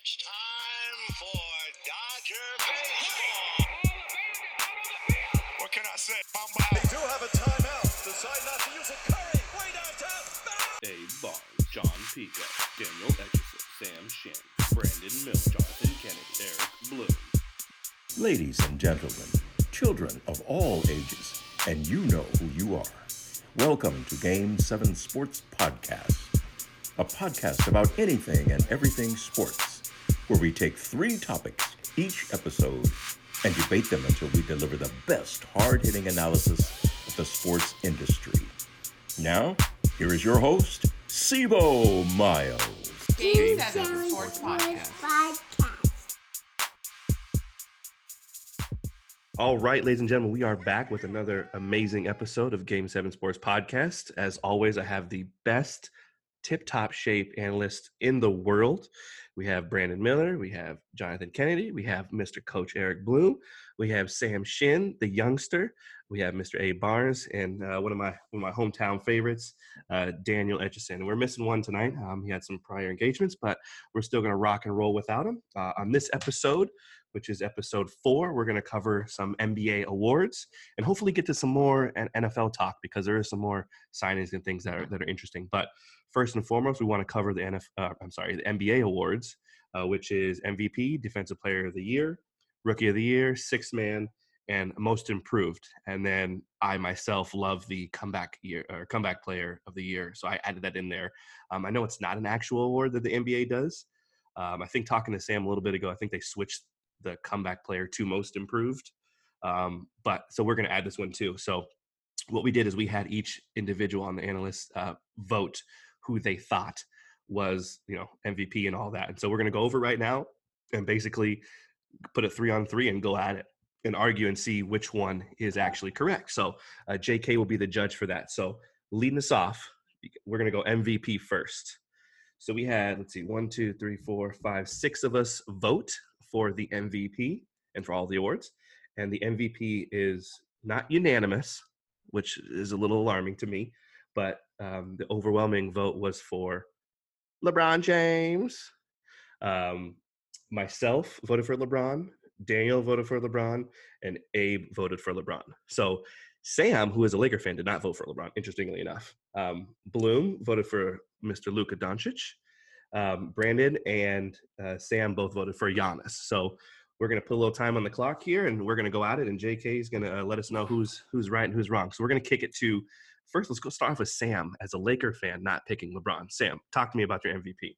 It's time for Dodger baseball. What can I say? I'm They do have a timeout. Decide not to use it. Curry, way downtown. Bang! Abe Barnes, John Pico, Daniel Etchison, Sam Shin, Brandon Mill, Jonathan Kennedy, Eric Bloom. Ladies and gentlemen, children of all ages, and you know who you are. Welcome to Game 7 Sports Podcast, a podcast about anything and everything sports, where we take three topics each episode and debate them until we deliver the best hard hitting analysis of the sports industry. Now, here is your host, Sibo Miles. Game 7 Sports Podcast. All right, ladies and gentlemen, we are back with another amazing episode of Game 7 Sports Podcast. As always, I have the best tip top shape analyst in the world. We have Brandon Miller, we have Jonathan Kennedy, we have Mr. Coach Eric Bloom, we have Sam Shin, the youngster, we have Mr. A Barnes, and uh, one of my one of my hometown favorites, uh, Daniel Etchison. And we're missing one tonight. Um, he had some prior engagements, but we're still going to rock and roll without him. Uh, on this episode, which is episode four, we're going to cover some NBA awards and hopefully get to some more NFL talk because there is some more signings and things that are that are interesting. But first and foremost, we want to cover the NF, uh, I'm sorry, the NBA awards, uh, which is MVP, Defensive Player of the Year, Rookie of the Year, Sixth Man, and Most Improved. And then I myself love the comeback year or comeback Player of the Year, so I added that in there. Um, I know it's not an actual award that the NBA does. Um, I think talking to Sam a little bit ago, I think they switched the comeback player to most improved. Um, but so we're going to add this one too. So what we did is we had each individual on the analyst uh, vote who they thought was you know MVP and all that. And so we're going to go over right now and basically put a three on three and go at it and argue and see which one is actually correct. So uh, JK will be the judge for that. So leading us off, we're going to go MVP first. So we had, let's see, one, two, three, four, five, six of us vote for the MVP and for all the awards. And the MVP is not unanimous, which is a little alarming to me, but um, the overwhelming vote was for LeBron James. Um, myself voted for LeBron. Daniel voted for LeBron, and Abe voted for LeBron. So Sam, who is a Laker fan, did not vote for LeBron. Interestingly enough, um, Bloom voted for Mr. Luka Doncic. Um, Brandon and uh, Sam both voted for Giannis. So we're going to put a little time on the clock here, and we're going to go at it. And JK is going to uh, let us know who's who's right and who's wrong. So we're going to kick it to first. Let's go start off with Sam as a Laker fan, not picking LeBron. Sam, talk to me about your MVP.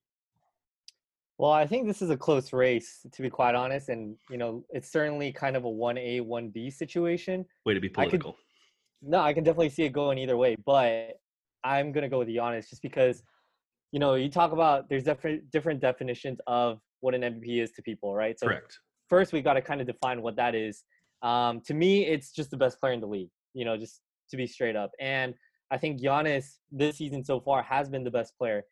Well, I think this is a close race, to be quite honest, and you know, it's certainly kind of a one A, one B situation. Way to be I could- political. No, I can definitely see it going either way, but I'm gonna go with Giannis just because, you know, you talk about there's different different definitions of what an MVP is to people, right? So Correct. first we've got to kind of define what that is. Um, to me, it's just the best player in the league. You know, just to be straight up. And I think Giannis this season so far has been the best player.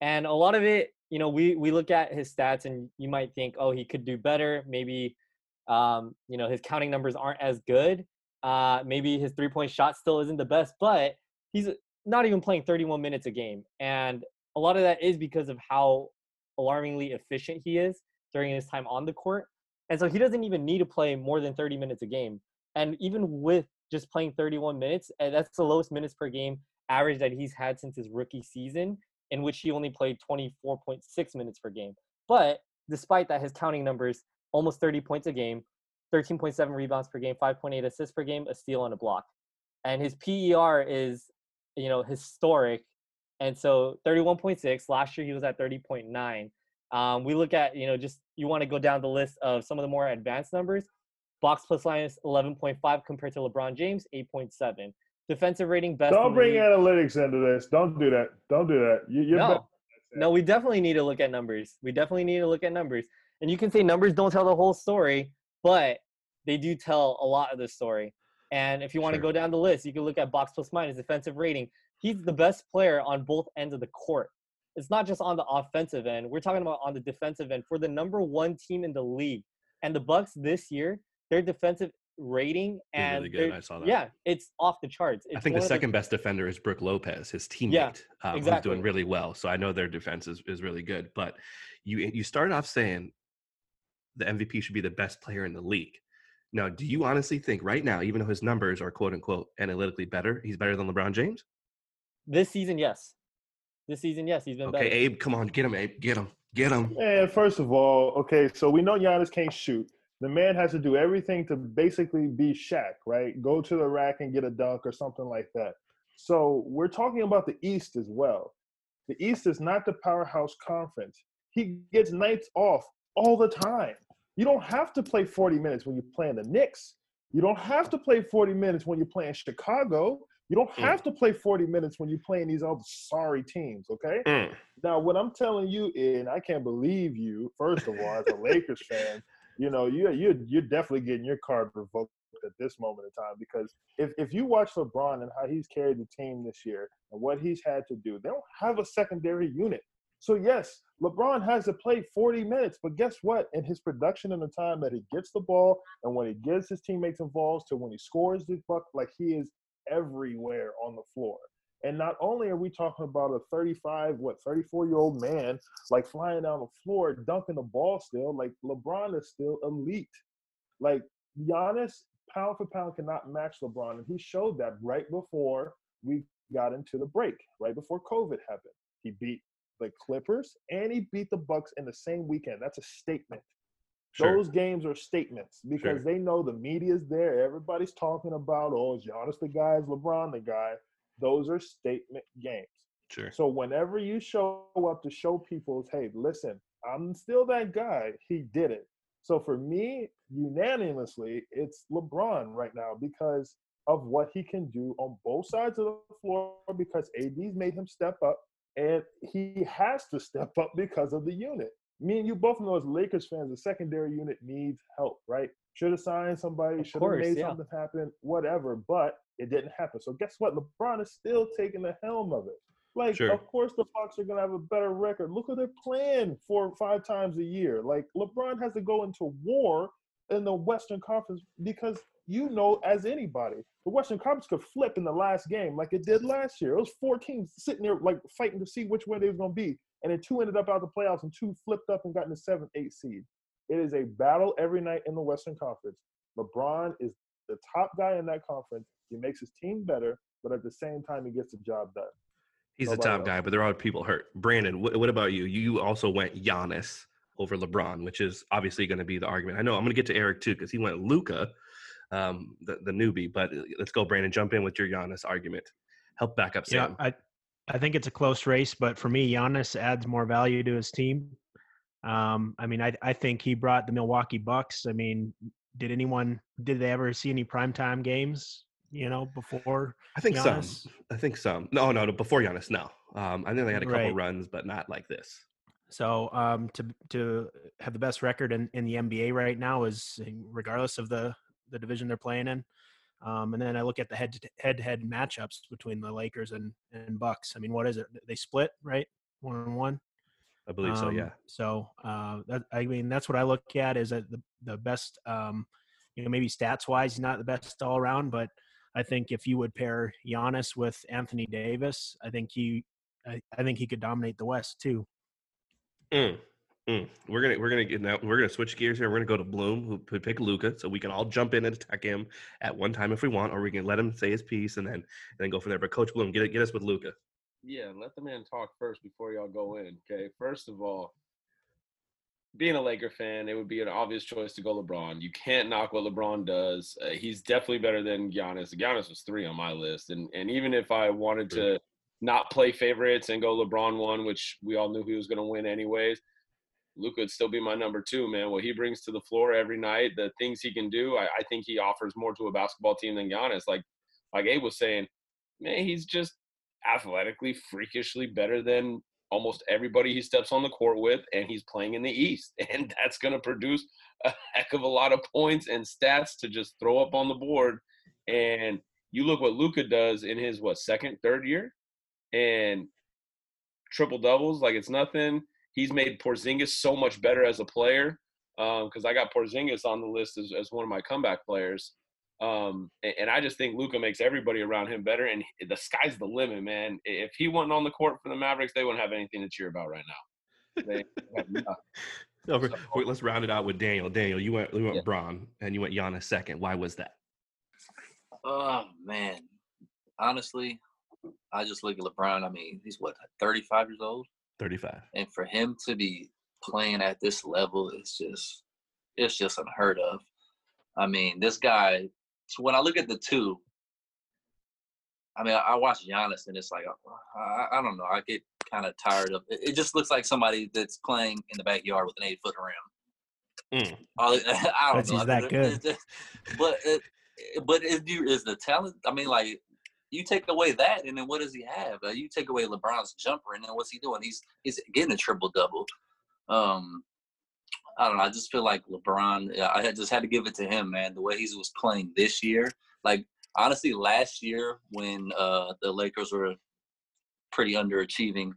And a lot of it, you know, we we look at his stats and you might think, oh, he could do better. Maybe, um, you know, his counting numbers aren't as good. Uh, maybe his three point shot still isn't the best, but he's not even playing 31 minutes a game. And a lot of that is because of how alarmingly efficient he is during his time on the court. And so he doesn't even need to play more than 30 minutes a game. And even with just playing 31 minutes, eh, that's the lowest minutes per game average that he's had since his rookie season, in which he only played 24.6 minutes per game. But despite that, his counting numbers almost 30 points a game, 13.7 rebounds per game, 5.8 assists per game, a steal and a block. And his PER is, you know, historic. And so 31.6. Last year he was at 30.9. Um, we look at, you know, just you want to go down the list of some of the more advanced numbers. Box plus minus 11.5 compared to LeBron James, 8.7. Defensive rating best. Don't bring analytics into this. Don't do that. Don't do that. You, you're no, no, we definitely need to look at numbers. We definitely need to look at numbers. And you can say numbers don't tell the whole story, but they do tell a lot of the story. And if you want to go down the list, you can look at box plus minus defensive rating. He's the best player on both ends of the court. It's not just on the offensive end. We're talking about on the defensive end for the number one team in the league. And the Bucks this year, their defensive rating, and really good. I saw that. yeah, it's off the charts. It's I think the second best defender is Brook Lopez, his teammate, Yeah, um, who's exactly. doing really well. So I know their defense is, is really good. But you you started off saying the MVP should be the best player in the league. Now, do you honestly think right now, even though his numbers are quote unquote analytically better, he's better than LeBron James? This season. Yes, this season, yes, he's been better. Okay, better. Abe, come on, get him, Abe, get him, get him. And first of all, okay, so we know Giannis can't shoot. The man has to do everything to basically be Shaq, right? Go to the rack and get a dunk or something like that. So we're talking about the East as well. The East is not the powerhouse conference. He gets nights off all the time. You don't have to play 40 minutes when you're playing the Knicks. You don't have to play 40 minutes when you're playing Chicago. You don't Mm. have to play 40 minutes when you're playing these other sorry teams, okay? Mm. Now, what I'm telling you, and I can't believe you. First of all, as a Lakers fan, you know you you you're definitely getting your card revoked at this moment in time because if if you watch LeBron and how he's carried the team this year and what he's had to do, they don't have a secondary unit. So yes, LeBron has to play 40 minutes, but guess what? In his production and the time that he gets the ball and when he gets his teammates involved to when he scores the buck, like he is everywhere on the floor. And not only are we talking about a 35, what, 34 year old man like flying down the floor, dunking the ball still, like LeBron is still elite. Like Giannis, pound for pound, cannot match LeBron. And he showed that right before we got into the break, right before COVID happened. He beat the Clippers and he beat the Bucks in the same weekend. That's a statement. Sure. Those games are statements because Sure. they know the media's there. Everybody's talking about, oh, is Giannis the guy? Is LeBron the guy? Those are statement games. Sure. So whenever you show up to show people, hey, listen, I'm still that guy, he did it. So for me, unanimously, it's LeBron right now because of what he can do on both sides of the floor because AD's made him step up and he has to step up because of the unit. Me and you both know as Lakers fans, the secondary unit needs help, right? Should have signed somebody, should have made yeah. something happen, whatever, but it didn't happen. So guess what? LeBron is still taking the helm of it. Like, Sure. of course, the Bucks are gonna have a better record. Look what they're playing four or five times a year. Like, LeBron has to go into war in the Western Conference because you know, as anybody, the Western Conference could flip in the last game like it did last year. It was four teams sitting there like fighting to see which way they was gonna be, and then two ended up out the playoffs, and two flipped up and got in the seventh, eighth seed. It is a battle every night in the Western Conference. LeBron is the top guy in that conference. He makes his team better, but at the same time, he gets the job done. He's the top else. guy, but there are people hurt. Brandon, what, what about you? You also went Giannis over LeBron, which is obviously going to be the argument. I know I'm going to get to Eric too because he went Luka, um, the, the newbie. But uh, let's go, Brandon. Jump in with your Giannis argument. Help back up Sam. Yeah, Sam. I I think it's a close race, but for me, Giannis adds more value to his team. Um, I mean, I I think he brought the Milwaukee Bucks. I mean, did anyone did they ever see any primetime games? You know, before I think Giannis? some. I think some. No, no, no. Before Giannis, no. Um, I think they had a couple Right. runs, but not like this. So um, to to have the best record in, in the NBA right now is regardless of the the division they're playing in. Um, and then I look at the head to head head matchups between the Lakers and and Bucks. I mean, what is it? They split right one on one. I believe so. Um, Yeah. So uh, that, I mean, that's what I look at is that the the best. Um, you know, maybe stats wise, he's not the best all around, but I think if you would pair Giannis with Anthony Davis, I think he, I, I think he could dominate the West too. Mm, mm. We're gonna we're gonna get now. We're gonna switch gears here. We're gonna go to Bloom, who could pick Luka, so we can all jump in and attack him at one time if we want, or we can let him say his piece and then and then go from there. But Coach Bloom, get it, get us with Luka. Yeah, let the man talk first before y'all go in. Okay. First of all, being a Laker fan, it would be an obvious choice to go LeBron. You can't knock what LeBron does. Uh, he's definitely better than Giannis. Giannis was three on my list, and and even if I wanted to not play favorites and go LeBron one, which we all knew he was going to win anyways, Luka would still be my number two, man. What he brings to the floor every night, the things he can do, I, I think he offers more to a basketball team than Giannis. Like like Abe was saying, man, he's just athletically, freakishly better than almost everybody he steps on the court with, and he's playing in the East, and that's going to produce a heck of a lot of points and stats to just throw up on the board. And you look what Luka does in his what second, third year, and triple doubles like it's nothing. He's made Porzingis so much better as a player because I got Porzingis on the list as, as one of my comeback players. Um, and, and I just think Luka makes everybody around him better, and the sky's the limit, man. If he wasn't on the court for the Mavericks, they wouldn't have anything to cheer about right now. They have nothing. No, wait, wait, let's round it out with Daniel. Daniel, you went you went Yeah. Bron and you went Giannis second. Why was that? Oh man, honestly, I just look at LeBron. I mean, he's what 35 years old, 35. and for him to be playing at this level is just it's just unheard of. I mean, this guy. So when I look at the two, I mean, I, I watch Giannis, and it's like uh, I, I don't know. I get kind of tired of it. It just looks like somebody that's playing in the backyard with an eight foot rim. Mm. All- I don't Because know. he's that good. it's but it, but is is the talent? I mean, like you take away that, and then what does he have? Uh, you take away LeBron's jumper, and then what's he doing? He's he's getting a triple double. Um, I don't know. I just feel like LeBron. I just had to give it to him, man. The way he was playing this year, like honestly, last year when uh, the Lakers were pretty underachieving,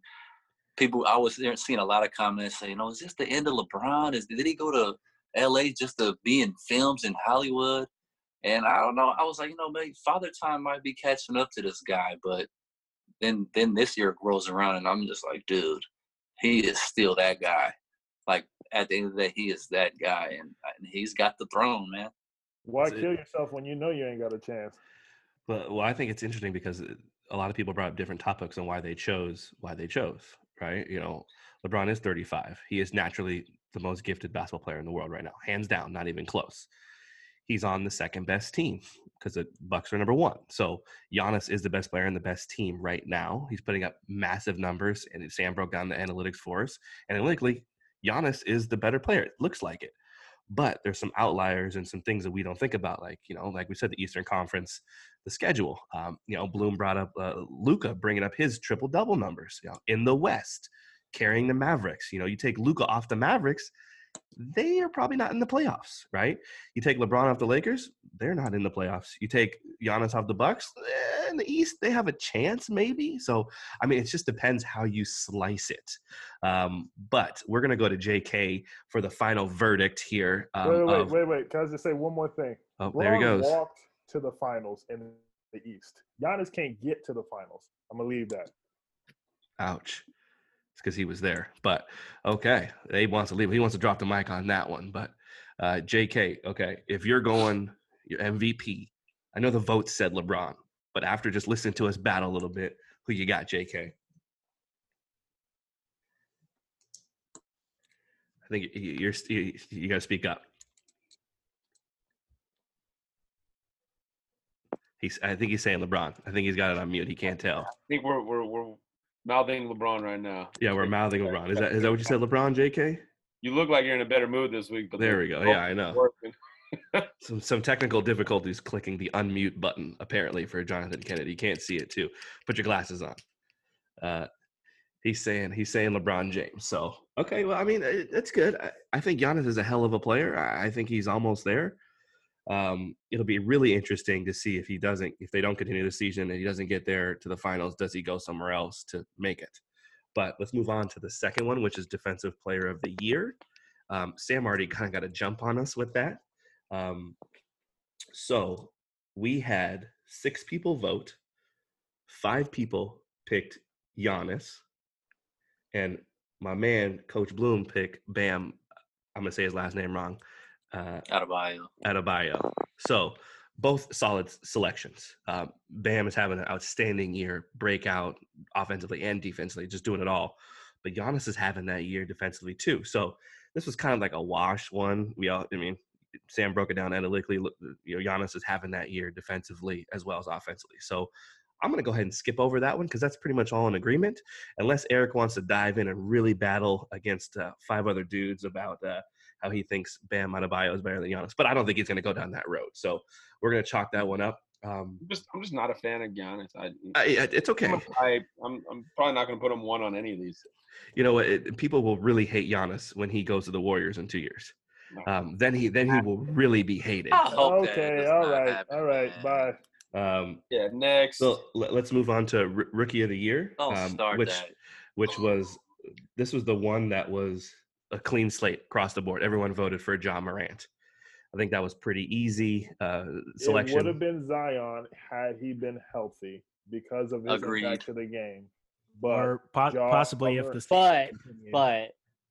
people I was seeing a lot of comments saying, "Oh, is this the end of LeBron? Is did he go to L.A. just to be in films in Hollywood?" And I don't know. I was like, you know, maybe Father Time might be catching up to this guy, but then then this year rolls around, and I'm just like, dude, he is still that guy. Like at the end of the day, he is that guy, and, and he's got the throne, man. Why kill yourself when you know you ain't got a chance? But well, I think it's interesting because uh, a lot of people brought up different topics on why they chose why they chose. Right? You know, LeBron is 35. He is naturally the most gifted basketball player in the world right now, hands down, not even close. He's on the second best team because the Bucks are number one. So Giannis is the best player in the best team right now. He's putting up massive numbers, and Sam broke down the analytics for us. Analytically, Giannis is the better player. It looks like it. But there's some outliers and some things that we don't think about, like you know, like we said, the Eastern Conference, the schedule. Um, you know, Bloom brought up uh, Luka bringing up his triple double numbers. You know, in the West, carrying the Mavericks. You know, you take Luka off the Mavericks, they are probably not in the playoffs, right? You take LeBron off the Lakers, they're not in the playoffs. You take Giannis off the Bucks, eh, in the East, they have a chance, maybe. So, I mean, it just depends how you slice it. Um, but we're gonna go to J.K. for the final verdict here. Um, wait, wait, of- wait, wait. Can I just say one more thing? oh, there he goes. Walked to the finals in the East. Giannis can't get to the finals. I'm gonna leave that. Ouch. It's because he was there. But okay, he wants to leave. He wants to drop the mic on that one. But uh, JK, okay, if you're going your MVP, I know the vote said LeBron, but after just listening to us battle a little bit, who you got, JK? I think you- you're you, you got to speak up. He's. I think he's saying LeBron. I think he's got it on mute. He can't tell. I think we're we're we're mouthing LeBron right now. Yeah, we're mouthing LeBron. Is that is that what you said, LeBron, JK? You look like you're in a better mood this week, but There we go. Yeah, I know. Some some technical difficulties clicking the unmute button apparently for Jonathan Kennedy. You can't see it too. Put your glasses on. Uh, he's saying he's saying LeBron James. So okay, well I mean it, it's good. I, I think Giannis is a hell of a player. I, I think he's almost there. Um, it'll be really interesting to see if he doesn't if they don't continue the season and he doesn't get there to the finals. Does he go somewhere else to make it? But let's move on to the second one, which is Defensive Player of the Year. Um, Sam already kind of got a jump on us with that. Um, so we had six people vote, five people picked Giannis, and my man Coach Bloom picked Bam. I'm gonna say his last name wrong. Uh, Adebayo. Adebayo. So both solid selections. Um, Bam is having an outstanding year, breakout offensively and defensively, just doing it all. But Giannis is having that year defensively too. So this was kind of like a wash one. We all, I mean, Sam broke it down analytically. You know, Giannis is having that year defensively as well as offensively. So I'm going to go ahead and skip over that one because that's pretty much all in agreement. Unless Eric wants to dive in and really battle against uh, five other dudes about uh, how he thinks Bam Adebayo is better than Giannis. But I don't think he's going to go down that road. So we're going to chalk that one up. Um, I'm just I'm just not a fan of Giannis. I, I, I- it's okay. I I'm I'm probably not going to put him one on any of these. You know what? It, people will really hate Giannis when he goes to the Warriors in two years. Um, then he then he will really be hated. I hope that Okay, does all not right, happen, all right, man. bye. Um, Yeah, next. so let, us move on to R- rookie of the year, Don't um, start which that. which was this was the one that was a clean slate across the board. Everyone voted for Ja Morant. I think that was pretty easy uh, selection. It would have been Zion had he been healthy because of his Agreed. impact to the game. But or po- Ja possibly if the But continued. but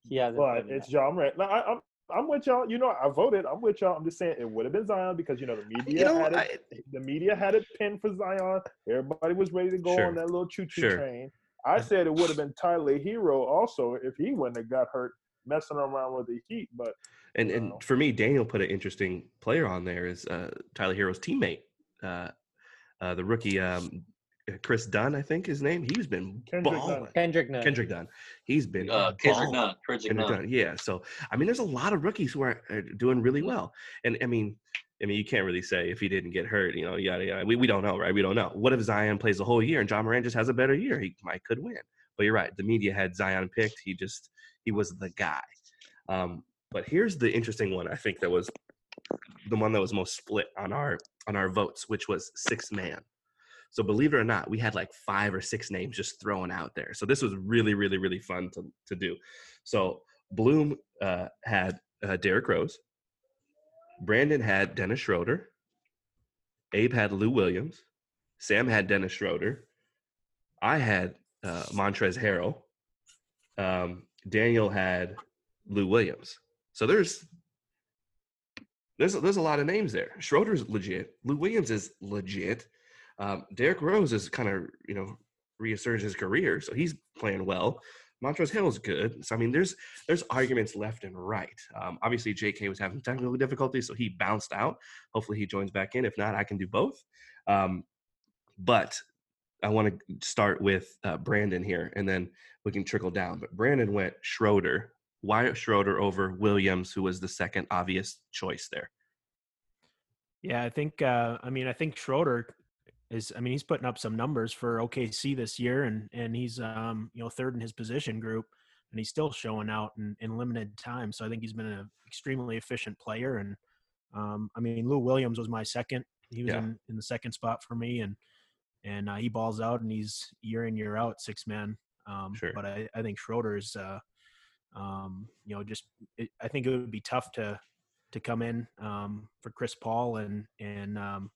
he hasn't. but it's that. Ja Morant. No, I, I'm I'm with y'all. You know, I voted. I'm with y'all. I'm just saying it would have been Zion because you know the media you know, had it. I, the media had it pinned for Zion. Everybody was ready to go Sure. on that little choo choo Sure. train. I said it would have been Tyler Herro also if he wouldn't have got hurt messing around with the Heat. But and Wow. and for me, Daniel put an interesting player on there is uh, Tyler Herro's teammate, uh, uh, the rookie um, Chris Dunn, I think his name. He's been Kendrick Nunn. balling. Kendrick Nunn. Kendrick Dunn. He's been Uh, Kendrick Dunn. Kendrick Kendrick Nunn. Nunn, Yeah. So I mean, there's a lot of rookies who are, are doing really well, and I mean, I mean, you can't really say if he didn't get hurt, you know, yada yada. We we don't know, right? We don't know. What if Zion plays the whole year and Ja Morant just has a better year? He might could win. But you're right. The media had Zion picked. He just he was the guy. Um, but here's the interesting one. I think that was the one that was most split on our on our votes, which was six man. So believe it or not, we had like five or six names just thrown out there. So this was really, really, really fun to, to do. So Bloom uh, had uh, Derrick Rose. Brandon had Dennis Schroeder. Abe had Lou Williams. Sam had Dennis Schroeder. I had uh, Montrezl Harrell. Um, Daniel had Lou Williams. So there's there's there's a lot of names there. Schroeder's legit. Lou Williams is legit. Um, Derrick Rose is kind of you know reasserted his career, so he's playing well. Montrezl Harrell's good. So I mean, there's there's arguments left and right. Um, obviously, J.K. was having technical difficulties, so he bounced out. Hopefully, he joins back in. If not, I can do both. Um, but I want to start with uh, Brandon here, and then we can trickle down. But Brandon went Schroeder. Why Schroeder over Williams, who was the second obvious choice there? Yeah, I think. Uh, I mean, I think Schroeder is. I mean, he's putting up some numbers for OKC this year, and and he's um you know third in his position group, and he's still showing out in, in limited time. So I think he's been an extremely efficient player. And um, I mean, Lou Williams was my second. He was Yeah. in, in the second spot for me, and and uh, he balls out, and he's year in year out six man. Um, Sure. But I, I think Schroeder is. Uh, um, you know, just it, I think it would be tough to to come in um, for Chris Paul and and um,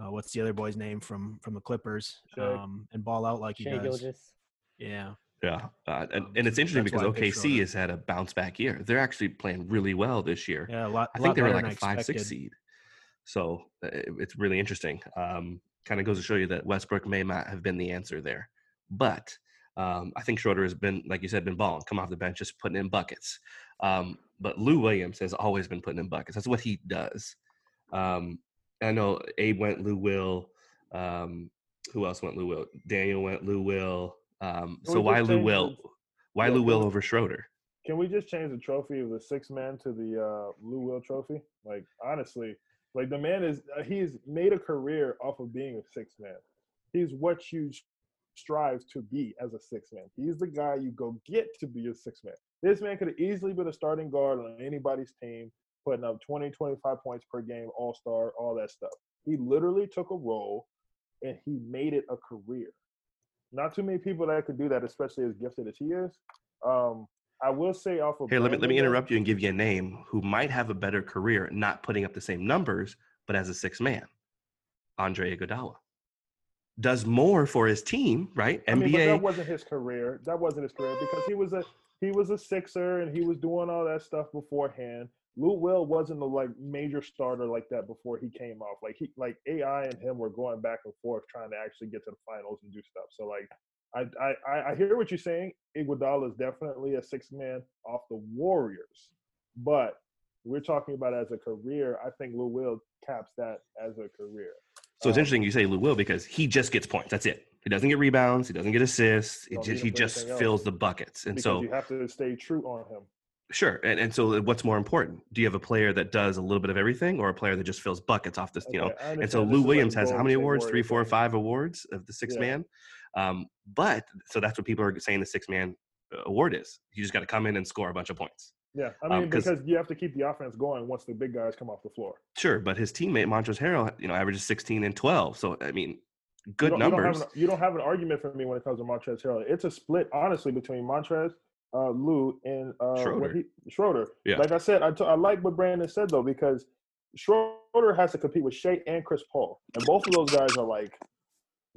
uh, what's the other boy's name from from the Clippers Shai. um, and ball out like he Shai does. Gilgeous. Yeah, Yeah, uh, and, Um, and it's interesting because why I picked OKC has had a bounce back year. They're actually playing really well this year. yeah, a lot. I a think lot they were like a than I five six seed. So uh, it's really interesting. Um, kind of goes to show you that Westbrook may not have been the answer there, but um, I think Schroeder has been, like you said, been balling, come off the bench, just putting in buckets. Um, but Lou Williams has always been putting in buckets. That's what he does. Um, I know Abe went Lou Will. Um, who else went Lou Will? Daniel went Lou Will. Um, so why Lou Will? Why Yeah, Lou Will over Schroeder? Can we just change the trophy of the six man to the uh, Lou Will Trophy? Like honestly, like the man is uh, he's made a career off of being a six man. He's what you strive to be as a six man. He's the guy you go get to be a six man. This man could have easily been a starting guard on anybody's team, putting up 20, 25 points per game, all star, all that stuff. He literally took a role and he made it a career. Not too many people that could do that, especially as gifted as he is. Um, I will say off of Here, let me let me interrupt you and give you a name who might have a better career, not putting up the same numbers, but as a six man. Andre Iguodala does more for his team, right? I mean, NBA. that wasn't his career. That wasn't his career because he was a he was a sixer and he was doing all that stuff beforehand. Lou Will wasn't a like major starter like that before he came off. Like he like AI and him were going back and forth trying to actually get to the finals and do stuff. So like I I I- hear what you're saying. Iguodala is definitely a six man off the Warriors, but we're talking about as a career. I think Lou Will caps that as a career. so it's um, interesting you say Lou Will because he just gets points. That's it. He doesn't get rebounds. He doesn't get assists. He just, he just else. fills the buckets. And because so you have to stay true on him. Sure. And, and so what's more important? Do you have a player that does a little bit of everything or a player that just fills buckets off this, you know? And so Lou is like Williams has how many awards? Three, four, five awards of the six Yeah. man. Um, but so that's what people are saying the six man uh, award is. You just got to come in and score a bunch of points. Yeah, I Um, because you have to keep the offense going once the big guys come off the floor. Sure, but his teammate Montrezl Harrell, you know, averages 16 and 12. So I mean, good don't- you don't numbers. an- You don't, have an argument for me when it comes to Montrezl Harrell. It's a split, honestly, between Montrez, uh, Lou, and uh, Schroeder. he- Schroeder. Yeah. Like I said, I, t- I like what Brandon said though because Schroeder has to compete with Shai and Chris Paul, and both of those guys are like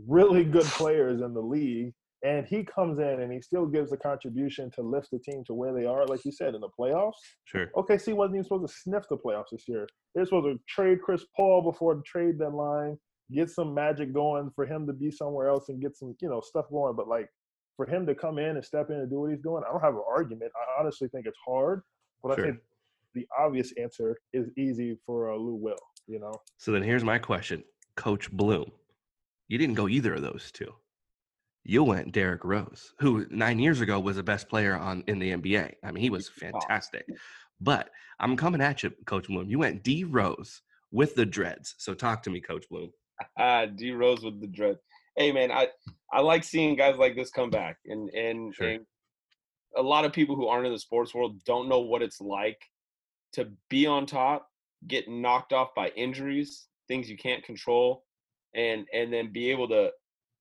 really good players in the league. And he comes in and he still gives a contribution to lift the team to where they are, like you said, in the playoffs. Sure. OKC wasn't even supposed to sniff the playoffs this year. They're supposed to trade Chris Paul before the trade deadline, get some magic going for him to be somewhere else and get some, you know, stuff going. But like for him to come in and step in and do what he's doing, I don't have an argument. I honestly think it's hard, but Sure. I think the obvious answer is easy for uh, Lou Will. You know, So then here's my question, Coach Bloom. You didn't go either of those two. You went Derrick Rose, who nine years ago was the best player on in the NBA. I mean, he was fantastic. But I'm coming at you, Coach Bloom. You went D Rose with the dreads. So talk to me, Coach Bloom. Ah, D Rose with the dread. Hey man, I I like seeing guys like this come back, and and, Sure. and a lot of people who aren't in the sports world don't know what it's like to be on top, get knocked off by injuries, things you can't control, and and then be able to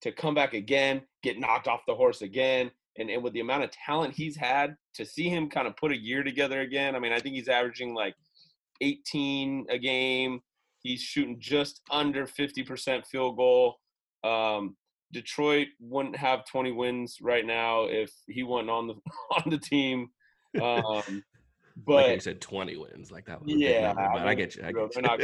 to come back again, get knocked off the horse again, and and with the amount of talent he's had, to see him kind of put a year together again. I mean, I think he's averaging like 18 a game. He's shooting just under 50% field goal. Um, Detroit wouldn't have 20 wins right now if he wasn't on the on the team. Um, but like you said, 20 wins. Like that was yeah, number, but I mean, get you. I get you. not-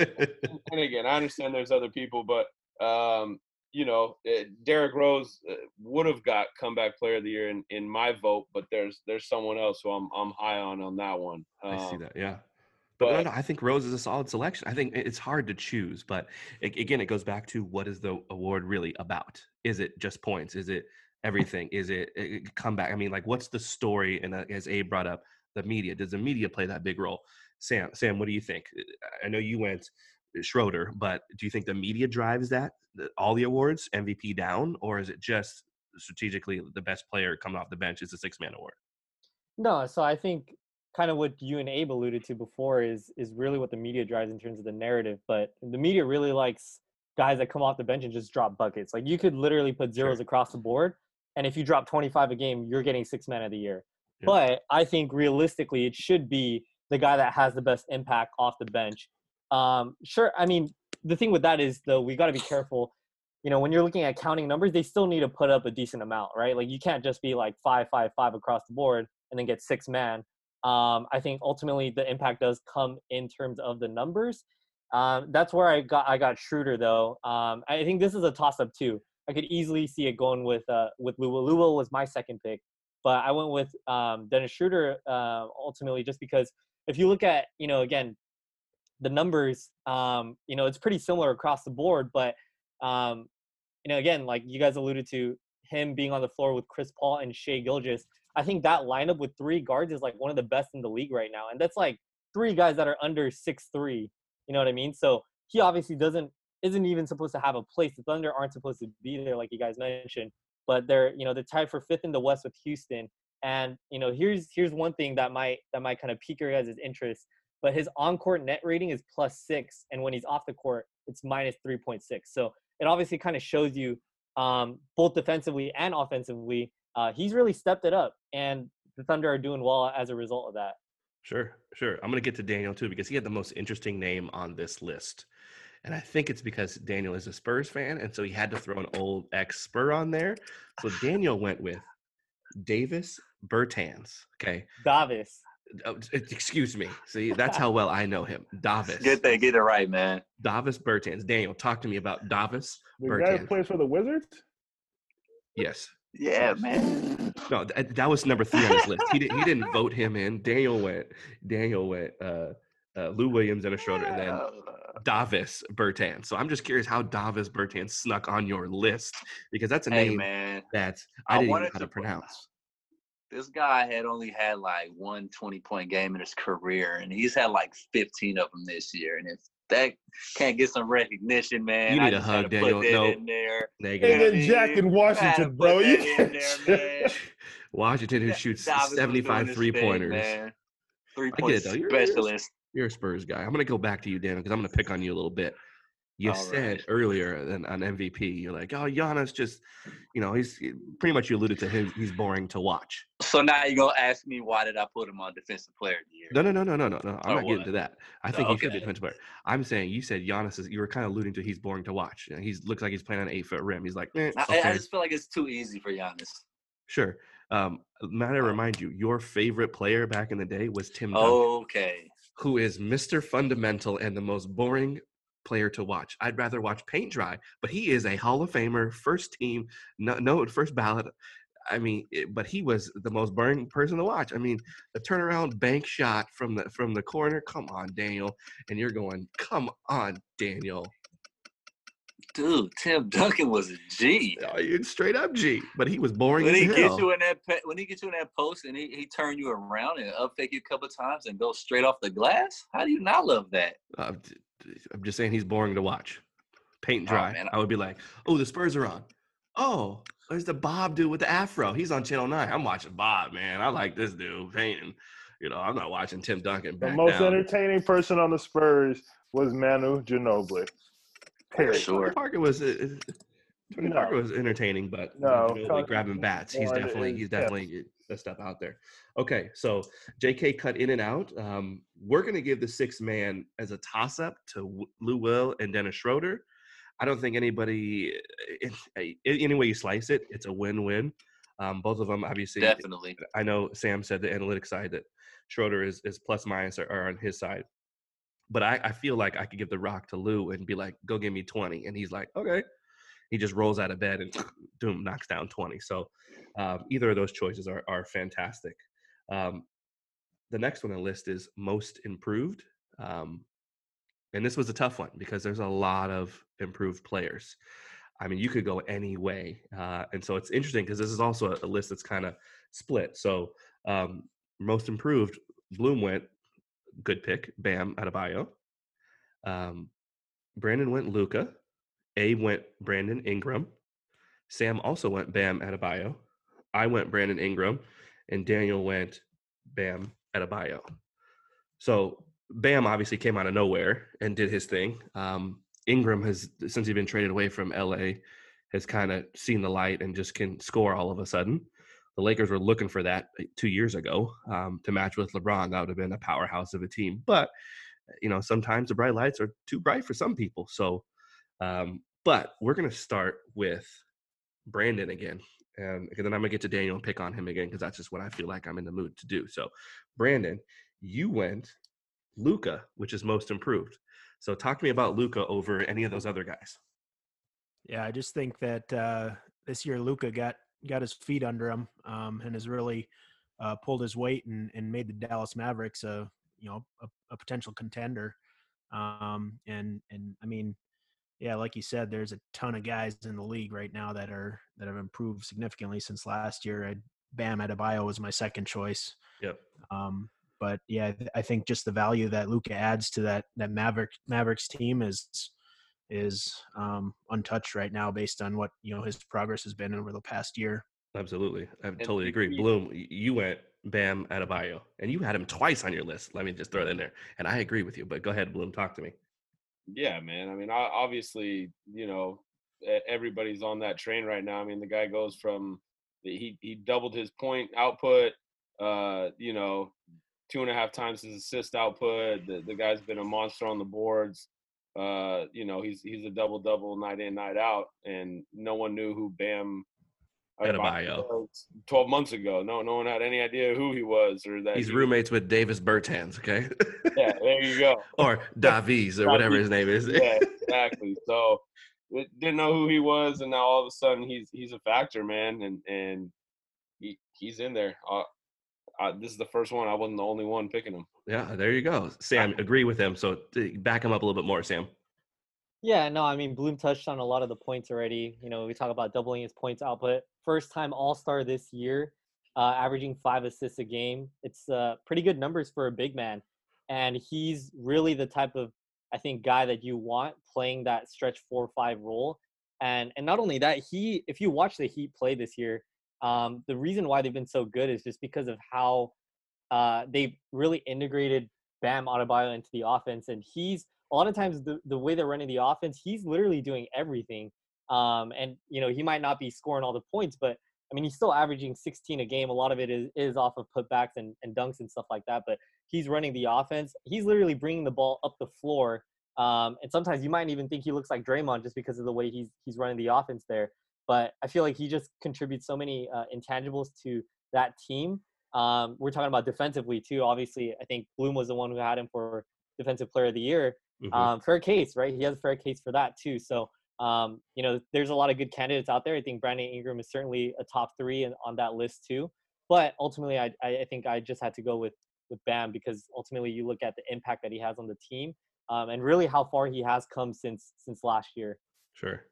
and again, I understand there's other people, but um, you know, uh, Derrick Rose uh, would have got comeback player of the year in, in my vote, but there's there's someone else who I'm I'm high on on that one. I see Um, that. Yeah. But, no, no, I think Rose is a solid selection. I think it's hard to choose, but a- again, it goes back to what is the award really about? Is it just points? Is it everything? Is it, it comeback? I mean, like, what's the story? And uh, as Abe brought up, the media. Does the media play that big role? Sam, Sam, what do you think? I know you went Schroeder, but do you think the media drives that all the awards, MVP down, or is it just strategically the best player coming off the bench is the six man award? No, so I think kind of what you and Abe alluded to before is is really what the media drives in terms of the narrative. But the media really likes guys that come off the bench and just drop buckets. Like you could literally put zeros across the board, and if you drop 25 a game, you're getting six men of the year. Yeah. But I think realistically, it should be the guy that has the best impact off the bench. Um, sure, I mean the thing with that is though we got to be careful. You know, when you're looking at counting numbers, they still need to put up a decent amount, right? Like you can't just be like five, five, five across the board and then get six man. Um, I think ultimately the impact does come in terms of the numbers. Um, that's where I got I got Schroeder though. Um, I think this is a toss up too. I could easily see it going with uh, with Lou Will. Louisville was my second pick, but I went with um, Dennis Schroeder uh, ultimately just because if you look at you know again the numbers, um, you know it's pretty similar across the board, but um, you know again like you guys alluded to him being on the floor with Chris Paul and Shai Gilgeous. I think that lineup with three guards is like one of the best in the league right now, and that's like three guys that are under six three. You know what I mean? So he obviously doesn't isn't even supposed to have a place. The Thunder aren't supposed to be there, like you guys mentioned. But they're you know they're tied for fifth in the West with Houston. And you know here's here's one thing that might that might kind of pique your guys' interest. But his on-court net rating is plus six, and when he's off the court, it's minus three point six. So it obviously kind of shows you um, both defensively and offensively. Uh, he's really stepped it up, and the Thunder are doing well as a result of that. Sure, sure. I'm going to get to Daniel too because he had the most interesting name on this list. And I think it's because Daniel is a Spurs fan. And so he had to throw an old ex Spur on there. So Daniel went with Davis Bertans. Okay. Davis. Oh, e- excuse me. See, that's how well I know him. Davis. Get that, get it right, man. Davis Bertans. Daniel, talk to me about Davis the guy Bertans. who plays for the Wizards. Yes. Yeah, man. No, th- that was number three on his list. He, did, he didn't vote him in. Daniel went. Daniel went. Uh, uh, Lou Williams and a Schroeder, and then Davis Bertan. So I'm just curious how Davis Bertan snuck on your list because that's a Hey, name man. that I I didn't know how to to pronounce. This guy had only had like one 20 point game in his career, and he's had like 15 of them this year. And if that can't get some recognition, man, You need a hug, Daniel. Put that No. in there. Negative. And then Jack in Washington, bro. You can't there, man. Washington, who shoots Davis was doing 75 his three thing, pointers. man. Three I get point it, though. You're- you're- specialist. You're a Spurs guy. I'm going to go back to you, Dan, because I'm going to pick on you a little bit. You All said right. earlier than on MVP, you're like, oh, Giannis just, you know, he's pretty much you alluded to him. He's boring to watch. So now you're gonna ask me why did I put him on defensive player of the year? No, no, no, no, no, no, no. I'm Or not getting to that. I think he should be defensive player. I'm saying you said Giannis is. You were kind of alluding to he's boring to watch. You know, He's looks like he's playing on an eight foot rim. He's like, eh, I, I just feel like it's too easy for Giannis. sure. Um, might I remind you, your favorite player back in the day was Tim Duncan, Okay. who is Mr. Fundamental and the most boring player to watch. I'd rather watch paint dry, but he is a Hall of Famer, first team, no, no first ballot. I mean, it, but he was the most boring person to watch. I mean, the turnaround bank shot from the from the corner. Come on, Daniel, and you're going, come on, Daniel. Dude, Tim Duncan was a G. Oh, you straight up G, but he was boring When he gets you in that pe- when he gets you in that post and he, he turn you around and up fake you a couple times and go straight off the glass, how do you not love that? Uh, I'm just saying he's boring to watch. Paint and Oh, dry. man. I would be like, oh, the Spurs are on. Oh, there's the Bob dude with the afro. He's on Channel 9. I'm watching Bob, man. I like this dude painting. You know, I'm not watching Tim Duncan The most down. entertaining person on the Spurs was Manu Ginobili. Period. Sure. Tony Parker was uh, Tony No. Parker was entertaining, but No, no, Tony- grabbing bats. He's definitely is- he's yeah. definitely eh, a step out there. Okay, so J.K. cut in and out. Um, we're gonna give the six man as a toss up to Lou Will and Dennis Schroeder. I don't think anybody, it, it- any way you slice it, it's a win win. Um, both of them, obviously, Definitely. I know Sam said the analytics side that Schroeder is, is plus minus are, are on his side. But I, I feel like I could give the rock to Lou and be like, go give me 20. And he's like, okay. He just rolls out of bed and doom knocks down 20. So um, either of those choices are, are fantastic. Um, the next one on the list is most improved. Um, and this was a tough one because there's a lot of improved players. I mean, you could go any way. Uh, and so it's interesting because this is also a, a list that's kind of split. So um, most improved, Bloom went good pick, Bam Adebayo. Um, Brandon went Luka. A went Brandon Ingram. Sam also went Bam Adebayo. I went Brandon Ingram, and Daniel went Bam Adebayo. So Bam obviously came out of nowhere and did his thing. Um, Ingram has, since he's been traded away from LA, has kind of seen the light and just can score all of a sudden. The Lakers were looking for that uh, two years ago um, to match with LeBron. That would have been a powerhouse of a team. But you know, sometimes the bright lights are too bright for some people. So, um, but we're gonna start with Brandon again, and then I'm gonna get to Daniel and pick on him again because that's just what I feel like I'm in the mood to do. So, Brandon, you went Luka, which is most improved. So, talk to me about Luka over any of those other guys. Yeah, I just think that uh, this year Luka got got his feet under him um, and has really uh, pulled his weight and, and made the Dallas Mavericks a you know a, a potential contender. Um, and and I mean, yeah, like you said, there's a ton of guys in the league right now that are that have improved significantly since last year. I, Bam Adebayo was my second choice. Yep. Um, but yeah, I think just the value that Luka adds to that that Maverick Mavericks team is is um, untouched right now based on what you know his progress has been over the past year. Absolutely, I totally agree. Bloom, you went Bam Adebayo, and you had him twice on your list. Let me just throw that in there, and I agree with you. But go ahead, Bloom, talk to me. Yeah, man. I mean, obviously, you know, everybody's on that train right now. I mean, the guy goes from he he doubled his point output, uh, you know, two and a half times his assist output. The the guy's been a monster on the boards. Uh, you know, he's he's a double double night in night out, and no one knew who Bam Adebayo. was twelve months ago. No, no one had any idea who he was or that He's he- roommates with Davis Bertans, okay, Yeah, there you go. or Davies or whatever his name is. yeah, exactly. So we didn't know who he was, and now all of a sudden he's he's a factor, man, and and he he's in there. Uh, uh, this is the first one. I wasn't the only one picking him. Yeah, there you go. Sam, agree with him. So back him up a little bit more, Sam. Yeah, no, I mean Bloom touched on a lot of the points already. You know, we talk about doubling his points output. First time All Star this year, uh, averaging five assists a game. It's uh, pretty good numbers for a big man, and he's really the type of I think guy that you want playing that stretch four five role. And and not only that, he if you watch the Heat play this year, um, the reason why they've been so good is just because of how uh, they've really integrated Bam Adebayo into the offense, and he's a lot of times the, the way they're running the offense, he's literally doing everything. Um, and you know he might not be scoring all the points, but I mean he's still averaging 16 a game. A lot of it is is off of putbacks and, and dunks and stuff like that. But he's running the offense. He's literally bringing the ball up the floor. Um, and sometimes you might even think he looks like Draymond just because of the way he's he's running the offense there. But I feel like he just contributes so many uh, intangibles to that team. Um, we're talking about defensively too. Obviously, I think Bloom was the one who had him for Defensive Player of the Year. Mhm. Um, fair case, right? He has a fair case for that too. So, um, you know, there's a lot of good candidates out there. I think Brandon Ingram is certainly a top three in, on that list too. But ultimately, I, I think I just had to go with with Bam because ultimately you look at the impact that he has on the team um, and really how far he has come since since last year. Sure,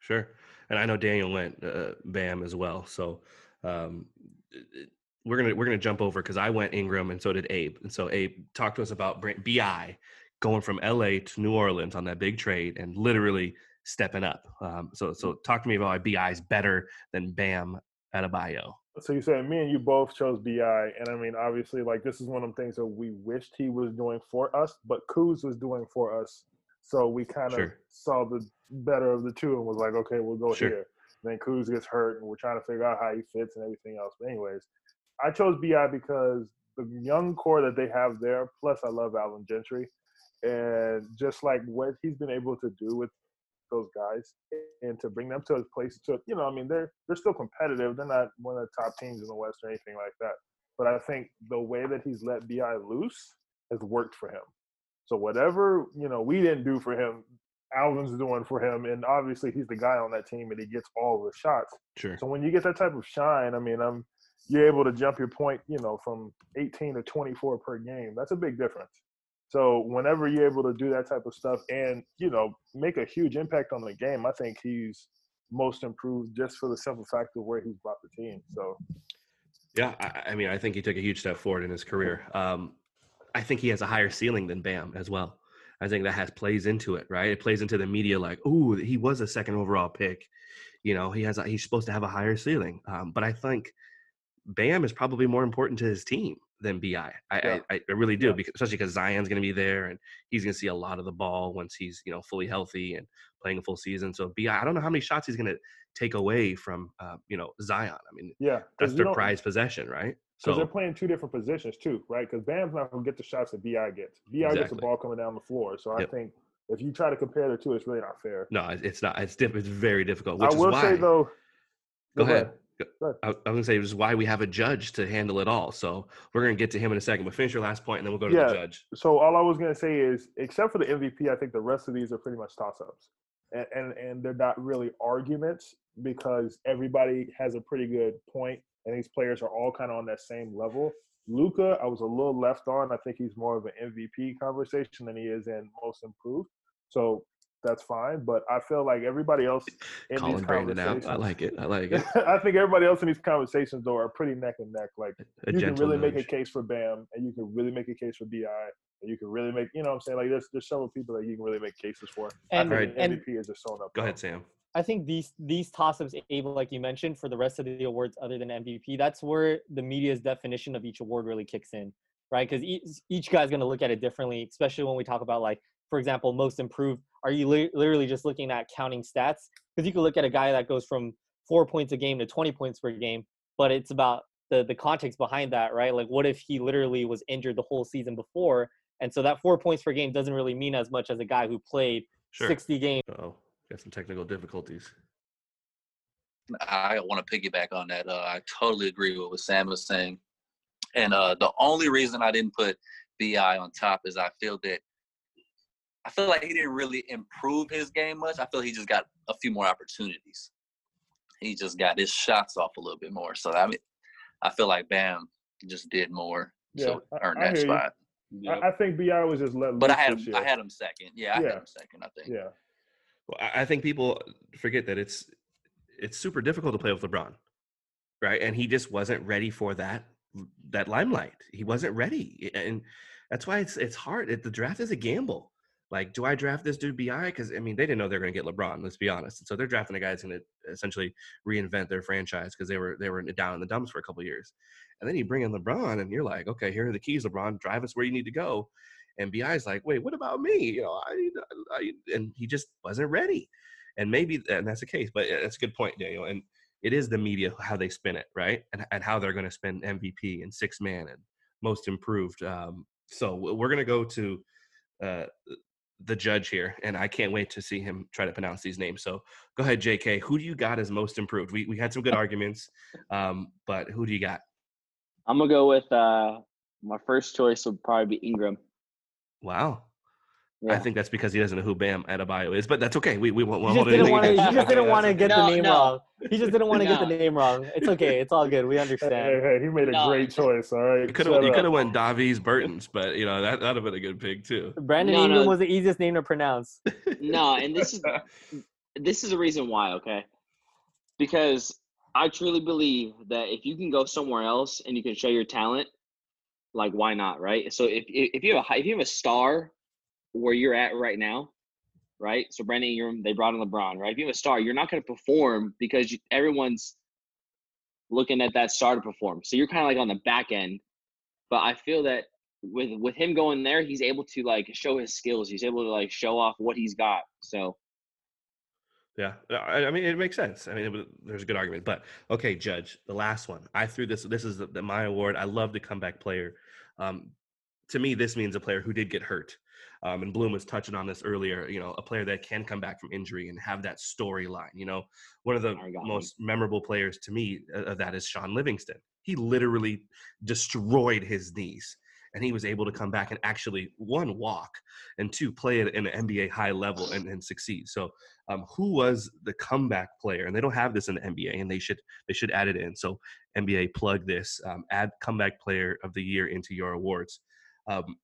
sure. And I know Daniel went uh, Bam as well. So um, it- it- we're gonna we're gonna jump over because I went Ingram and so did Abe. And so Abe, talked to us about Bi going from LA to New Orleans on that big trade and literally stepping up. Um, so so talk to me about why Bi is better than Bam Adebayo. So you said me and you both chose Bi, and I mean, obviously, like this is one of the things that we wished he was doing for us, but Kuz was doing for us. So we kind of Sure. saw the better of the two and was like, okay, we'll go Sure. here. Then Kuz gets hurt, and we're trying to figure out how he fits and everything else. But anyways, I chose Bi because the young core that they have there. Plus, I love Alvin Gentry, and just like what he's been able to do with those guys and to bring them to a place to you know i mean they're they're still competitive. They're not one of the top teams in the west or anything like that. But i think the way that he's let bi loose has worked for him. So whatever you know we didn't do for him alvin's doing for him and obviously he's the guy on that team and he gets all the shots. Sure. so when you get that type of shine i mean i'm you're able to jump your point you know from 18 to 24 per game. That's a big difference so whenever you're able to do that type of stuff and you know make a huge impact on the game, I think he's most improved just for the simple fact of where he's brought the team. So Yeah, I, I mean, I think he took a huge step forward in his career. Um, I think he has a higher ceiling than Bam as well. I think that has plays into it, right? It plays into the media, like, oh, he was a second overall pick. You know, he has a, he's supposed to have a higher ceiling. Um, but I think Bam is probably more important to his team than Bi. I Yeah. I, I really do, Yeah. because, especially because Zion's going to be there and he's going to see a lot of the ball once he's you know fully healthy and playing a full season. So Bi, I don't know how many shots he's going to take away from uh, you know Zion. I mean, yeah, that's their prized possession, right? So they're playing two different positions too, right? Because Bam's not going to get the shots that Bi gets. Bi gets the ball coming down the floor. So I think if you try to compare the two, it's really not fair. no, it's not. It's diff- It's very difficult. Which I will why. say though. Go ahead. Go ahead. I, I was going to say, which is why we have a judge to handle it all. So we're going to get to him in a second. But finish your last point, and then we'll go to Yeah. the judge. So all I was gonna say is, except for the MVP, I think the rest of these are pretty much toss-ups, and and, and they're not really arguments because everybody has a pretty good point, and these players are all kind of on that same level. Luka, I was a little left on. I think he's more of an MVP conversation than he is in most improved. So that's fine. But I feel like everybody else in Calling these Brandon out. I like it. I like it. I think everybody else in these conversations though are pretty neck and neck. Like A you can gentle really make a case for Bam, and you can really make a case for Bi, and you can really make you know what I'm saying like there's there's several people that you can really make cases for. And- I think and- MVP is just sewn up. Go ahead, Sam. I think these these toss-ups, Abel, like you mentioned, for the rest of the awards other than MVP, that's where the media's definition of each award really kicks in, right? Because each, each guy's going to look at it differently, especially when we talk about like, for example, most improved. Are you li- literally just looking at counting stats? Because you could look at a guy that goes from four points a game to 20 points per game, but it's about the the context behind that, right? Like, what if he literally was injured the whole season before, and so that four points per game doesn't really mean as much as a guy who played Sure. 60 games. Oh, got some technical difficulties. I want to piggyback on that. Uh, I totally agree with what Sam was saying. And uh, the only reason I didn't put Bi on top is I feel that I feel like he didn't really improve his game much. I feel he just got a few more opportunities. He just got his shots off a little bit more. So I mean, I feel like Bam just did more Yeah, to I- earn I that hear you. spot. I, I think Bi was just let But I had this him. I had him second. Yeah, I Yeah. had him second. I think. Yeah, Well, I I think people forget that it's it's super difficult to play with LeBron, right? And he just wasn't ready for that that limelight. He wasn't ready, and that's why it's it's hard. It, the draft is a gamble. Like, do I draft this dude Bi? Because I mean, they didn't know they're going to get LeBron. Let's be honest. And so they're drafting a guy that's going to essentially reinvent their franchise because they were they were down in the dumps for a couple years. And then you bring in LeBron, and you're like, okay, here are the keys, LeBron. Drive us where you need to go. And Bi's like, wait, what about me? You know, I, I and he just wasn't ready. And maybe and that's the case, but that's a good point, Daniel. And it is the media how they spin it, right? And, and how they're going to spend MVP and six man and most improved. Um, so we're going to go to uh, the judge here, and I can't wait to see him try to pronounce these names. So go ahead, JK. Who do you got as most improved? We we had some good arguments, um, but who do you got? I'm gonna go with uh, my first choice would probably be Ingram. Wow. Yeah. I think that's because he doesn't know who Bam Adebayo is, but that's okay. We we won't, He just didn't want to. against He just didn't want to get No, the name no. wrong. He just didn't want to get the name wrong. It's okay. It's all good. We Hey, understand. hey, he made a No. great choice. All right, You could have you could have went Davis Bertans, but you know that that'd have been a good pick too. Brandon No, Ingram no. was the easiest name to pronounce. no, and this is this is the reason why, okay? Because I truly believe that if you can go somewhere else and you can show your talent, like why not, right? So if if if you have a if you have a star where you're at right now, right? So Brandon Ingram, they brought in LeBron, right? If you have a star, you're not going to perform because you, everyone's looking at that star to perform. So you're kind of like on the back end. But I feel that with with him going there, he's able to like show his skills. He's able to like show off what he's got. So Yeah, I, I mean it makes sense. I mean, it, there's a good argument, but okay, Judge, the last one. I threw this. This is the, the, my award. I love the comeback player. Um, to me, this means a player who did get hurt. Um, and Bloom was touching on this earlier. You know, a player that can come back from injury and have that storyline. You know, one of the I got one. most memorable players to me uh, of that is Shaun Livingston. He literally destroyed his knees, and he was able to come back and actually one walk and two play at an NBA high level and, and succeed. So um, who was the comeback player? And they don't have this in the NBA, and they should they should add it in. So NBA plug this, um, add comeback player of the year into your awards. Um,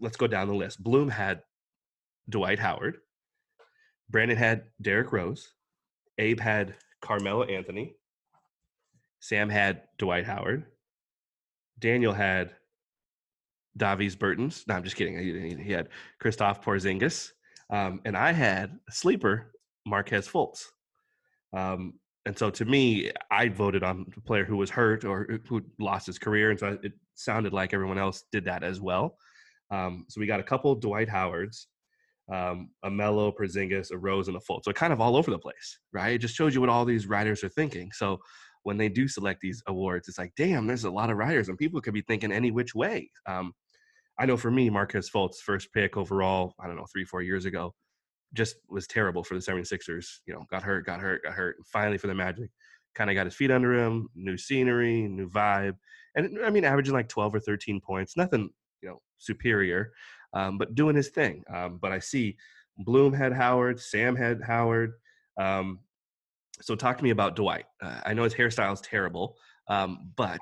let's go down the list. Bloom had Dwight Howard. Brandon had Derrick Rose. Abe had Carmelo Anthony. Sam had Dwight Howard. Daniel had Davis Bertans. No, I'm just kidding. He, he had Kristaps Porzingis. Um, and I had sleeper, Markelle Fultz. Um, and so to me, I voted on the player who was hurt or who lost his career. And so it sounded like everyone else did that as well. Um, so we got a couple Dwight Howards, um, a Melo, Porzingis, a Rose, and a Fultz. So kind of all over the place, right? It just shows you what all these writers are thinking. So when they do select these awards, it's like, damn, there's a lot of writers, and people could be thinking any which way. Um, I know for me, Markelle Fultz, first pick overall, I don't know, three, four years ago, just was terrible for the 76ers. You know, got hurt, got hurt, got hurt. And finally for the Magic, kind of got his feet under him, new scenery, new vibe. And I mean, averaging like 12 or 13 points, nothing, you know, superior, um, but doing his thing. Um, but I see Bloom had Howard, Sam had Howard. Um, so talk to me about Dwight. Uh, I know his hairstyle is terrible, um, but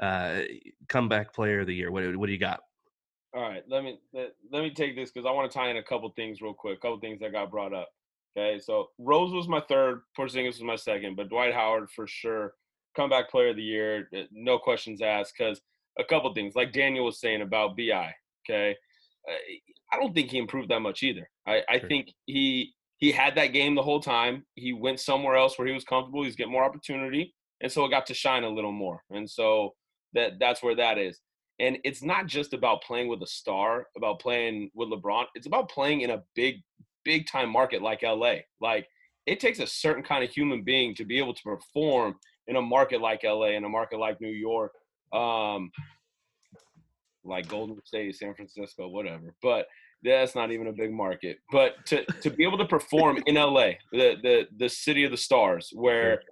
uh, comeback player of the year. What, what do you got? All right, let me let, let me take this because I want to tie in a couple things real quick. A couple things that got brought up. Okay, so Rose was my third, Porzingis was my second, but Dwight Howard for sure, comeback player of the year, uh, no questions asked. Because a couple things, like Daniel was saying about Bi. Okay, uh, I don't think he improved that much either. I, I think he he had that game the whole time. He went somewhere else where he was comfortable. He's getting more opportunity, and so it got to shine a little more. And so that that's where that is. And it's not just about playing with a star, about playing with LeBron. It's about playing in a big, big time market like LA. Like it takes a certain kind of human being to be able to perform in a market like LA, in a market like New York, um, like Golden State, San Francisco, whatever. But that's not even a big market. But to, to be able to perform in LA, the, the the city of the stars, where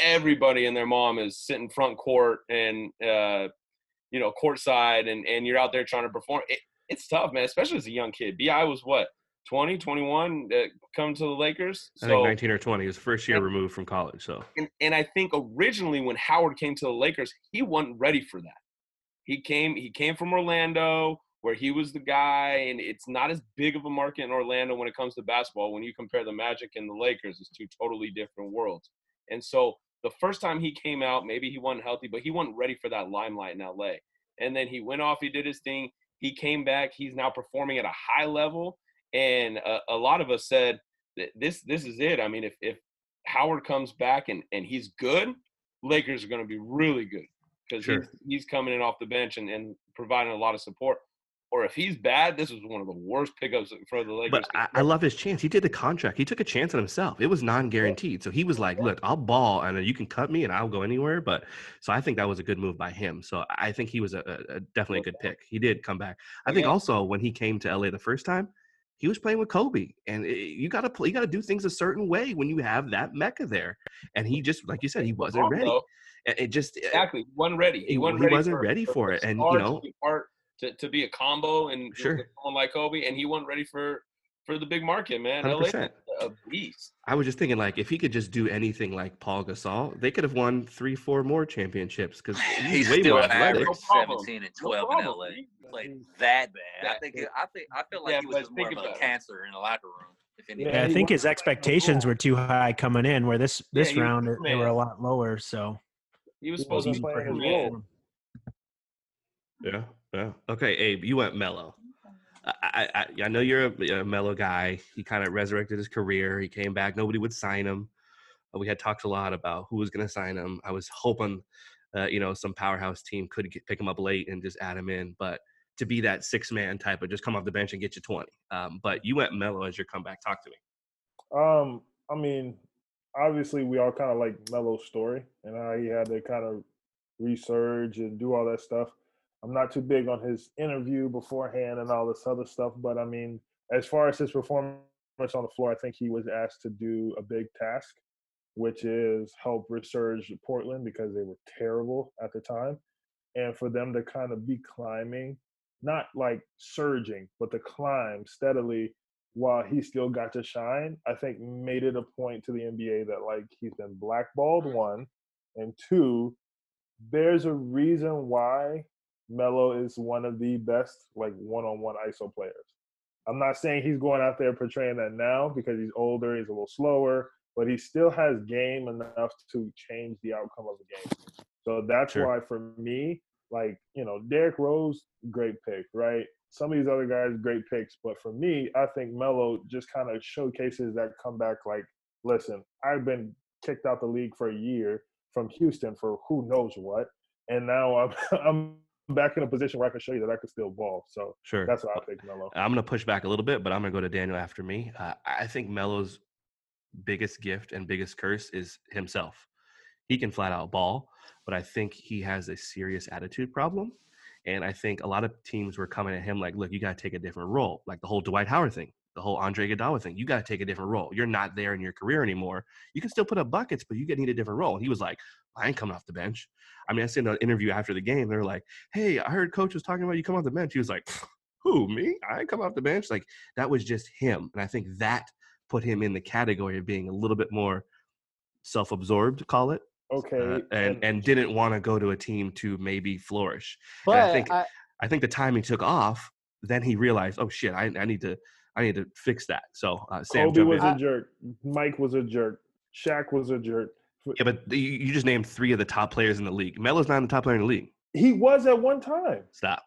everybody and their mom is sitting front court and uh, you know courtside, and and you're out there trying to perform. It, it's tough, man, especially as a young kid. Bi was what 20, 21, uh, come to the Lakers. I think 19 or 20. His first year removed from college. So and, and I think originally when Howard came to the Lakers, he wasn't ready for that. He came he came from Orlando where he was the guy, and it's not as big of a market in Orlando when it comes to basketball. When you compare the Magic and the Lakers, it's two totally different worlds. And so the first time he came out, maybe he wasn't healthy, but he wasn't ready for that limelight in LA. And then he went off, he did his thing. He came back. He's now performing at a high level. And a, a lot of us said, this this is it. I mean, if if Howard comes back and and he's good, Lakers are going to be really good because Sure. he's, he's coming in off the bench and, and providing a lot of support. or if he's bad, this was one of the worst pickups for the Lakers. But I, I love his chance. He did the contract. He took a chance on himself. It was non-guaranteed. So he was like, "Look, I'll ball, and you can cut me, and I'll go anywhere." But so I think that was a good move by him. So I think he was a, a, a definitely a good pick. He did come back. I think also when he came to LA the first time, he was playing with Kobe, and it, you got to play. You got to do things a certain way when you have that mecca there. And he just, like you said, he wasn't ready. And It just eh, Exactly, wasn't ready. He, wasn't he ready wasn't for, ready for a it, and, you know- to be part to, to be a combo and Sure. someone like Kobe, and he wasn't ready for for the big market, man. 100%. A beast. I was just thinking, like, if he could just do anything like Pau Gasol, they could have won three, four more championships because he's, He's way still more athletic. average 17 and No in. LA. He played that bad. I think. It, I think. I feel like Yeah, he was but just more of a about it. cancer in the locker room. If anything. Yeah, I think his expectations were too high coming in, where this this he was round they were a lot lower. So He was supposed to wasn't be playing his role. Yeah, yeah. Okay, Abe, you went Melo. I, I, I- know you're a, a mellow guy. He kind of resurrected his career. He came back. Nobody would sign him. Uh, We had talked a lot about who was going to sign him. I was hoping, uh, you know, some powerhouse team could get, pick him up late and just add him in. But to be that six man type of just come off the bench and get you 20. Um, but you went Melo as your comeback. Talk to me. Um, I mean, obviously we all kind of like Melo's story and how he had to kind of resurge and do all that stuff. I'm not too big on his interview beforehand and all this other stuff, but I mean, as far as his performance on the floor, I think he was asked to do a big task, which is help resurge Portland because they were terrible at the time. And for them to kind of be climbing, not like surging, but to climb steadily while he still got to shine, I think made it a point to the NBA that like he's been blackballed one, and two, there's a reason why Melo is one of the best like one-on-one ISO players. I'm not saying he's going out there portraying that now because he's older, he's a little slower, but he still has game enough to change the outcome of the game. So that's Sure. why for me, like, you know, Derrick Rose, great pick, right? Some of these other guys, great picks. But for me, I think Melo just kind of showcases that comeback like, listen, I've been kicked out the league for a year from Houston for who knows what. And now I'm I'm back in a position where I can show you that I can still ball. So Sure. that's why I pick Melo. I'm going to push back a little bit, but I'm going to go to Daniel after me. Uh, I think Melo's biggest gift and biggest curse is himself. He can flat out ball, but I think he has a serious attitude problem. And I think a lot of teams were coming at him like, look, you got to take a different role. Like the whole Dwight Howard thing, the whole Andre Iguodala thing. You got to take a different role. You're not there in your career anymore. You can still put up buckets, but you get need a different role. And he was like, I ain't coming off the bench. I mean, I seen an interview after the game. They're like, hey, I heard coach was talking about you come off the bench. He was like, who, me? I ain't come off the bench. Like that was just him. And I think that put him in the category of being a little bit more self-absorbed, call it. Okay. Uh, and and didn't want to go to a team to maybe flourish. But and I think I, I think the time he took off, then he realized, oh shit, I, I need to I need to fix that. So uh, Sam, Kobe was in. a jerk. Mike was a jerk. Shaq was a jerk. Yeah, but you, you just named three of the top players in the league. Melo's not in the top player in the league. He was at one time. Stop.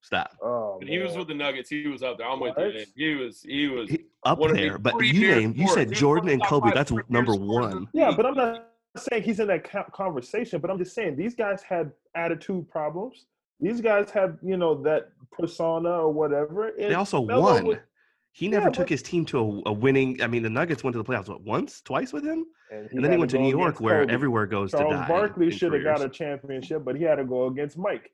Stop. Oh, he was with the Nuggets, he was up there. I'm with you. He was. He was. He- up one of the there, but you premier named you said Jordan and Kobe. That's number scorers in the one. Yeah, but I'm not saying he's in that conversation. But I'm just saying these guys had attitude problems. These guys had, you know, that persona or whatever. They and also Melo won. was- He never Yeah, took but- his team to a, a winning. I mean, the Nuggets went to the playoffs what once, twice with him, and, and then he went to New York, against where Kobe. everywhere goes Charles to die. Barkley should have got a championship, but he had to go against Mike.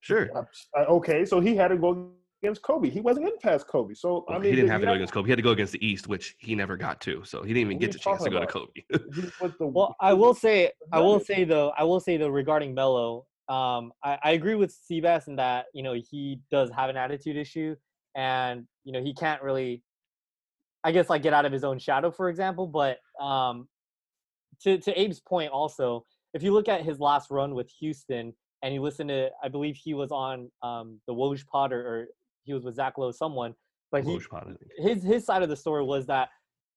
Sure, Uh, okay, so he had to go against Kobe. He wasn't in past Kobe. So I mean, he didn't the- have to go against Kobe. He had to go against the East, which he never got to. So he didn't even get are the you chance to go talking to Kobe. he was the- well, I will say, I will say though, I will say though regarding Melo, um, I, I agree with Seabass in that you know he does have an attitude issue, and you know he can't really, I guess like get out of his own shadow, for example. But um, to to Abe's point, also, if you look at his last run with Houston, and you listen to, I believe he was on um, the Woj Potter, or he was with Zach Lowe, someone, but he Pod, his his side of the story was that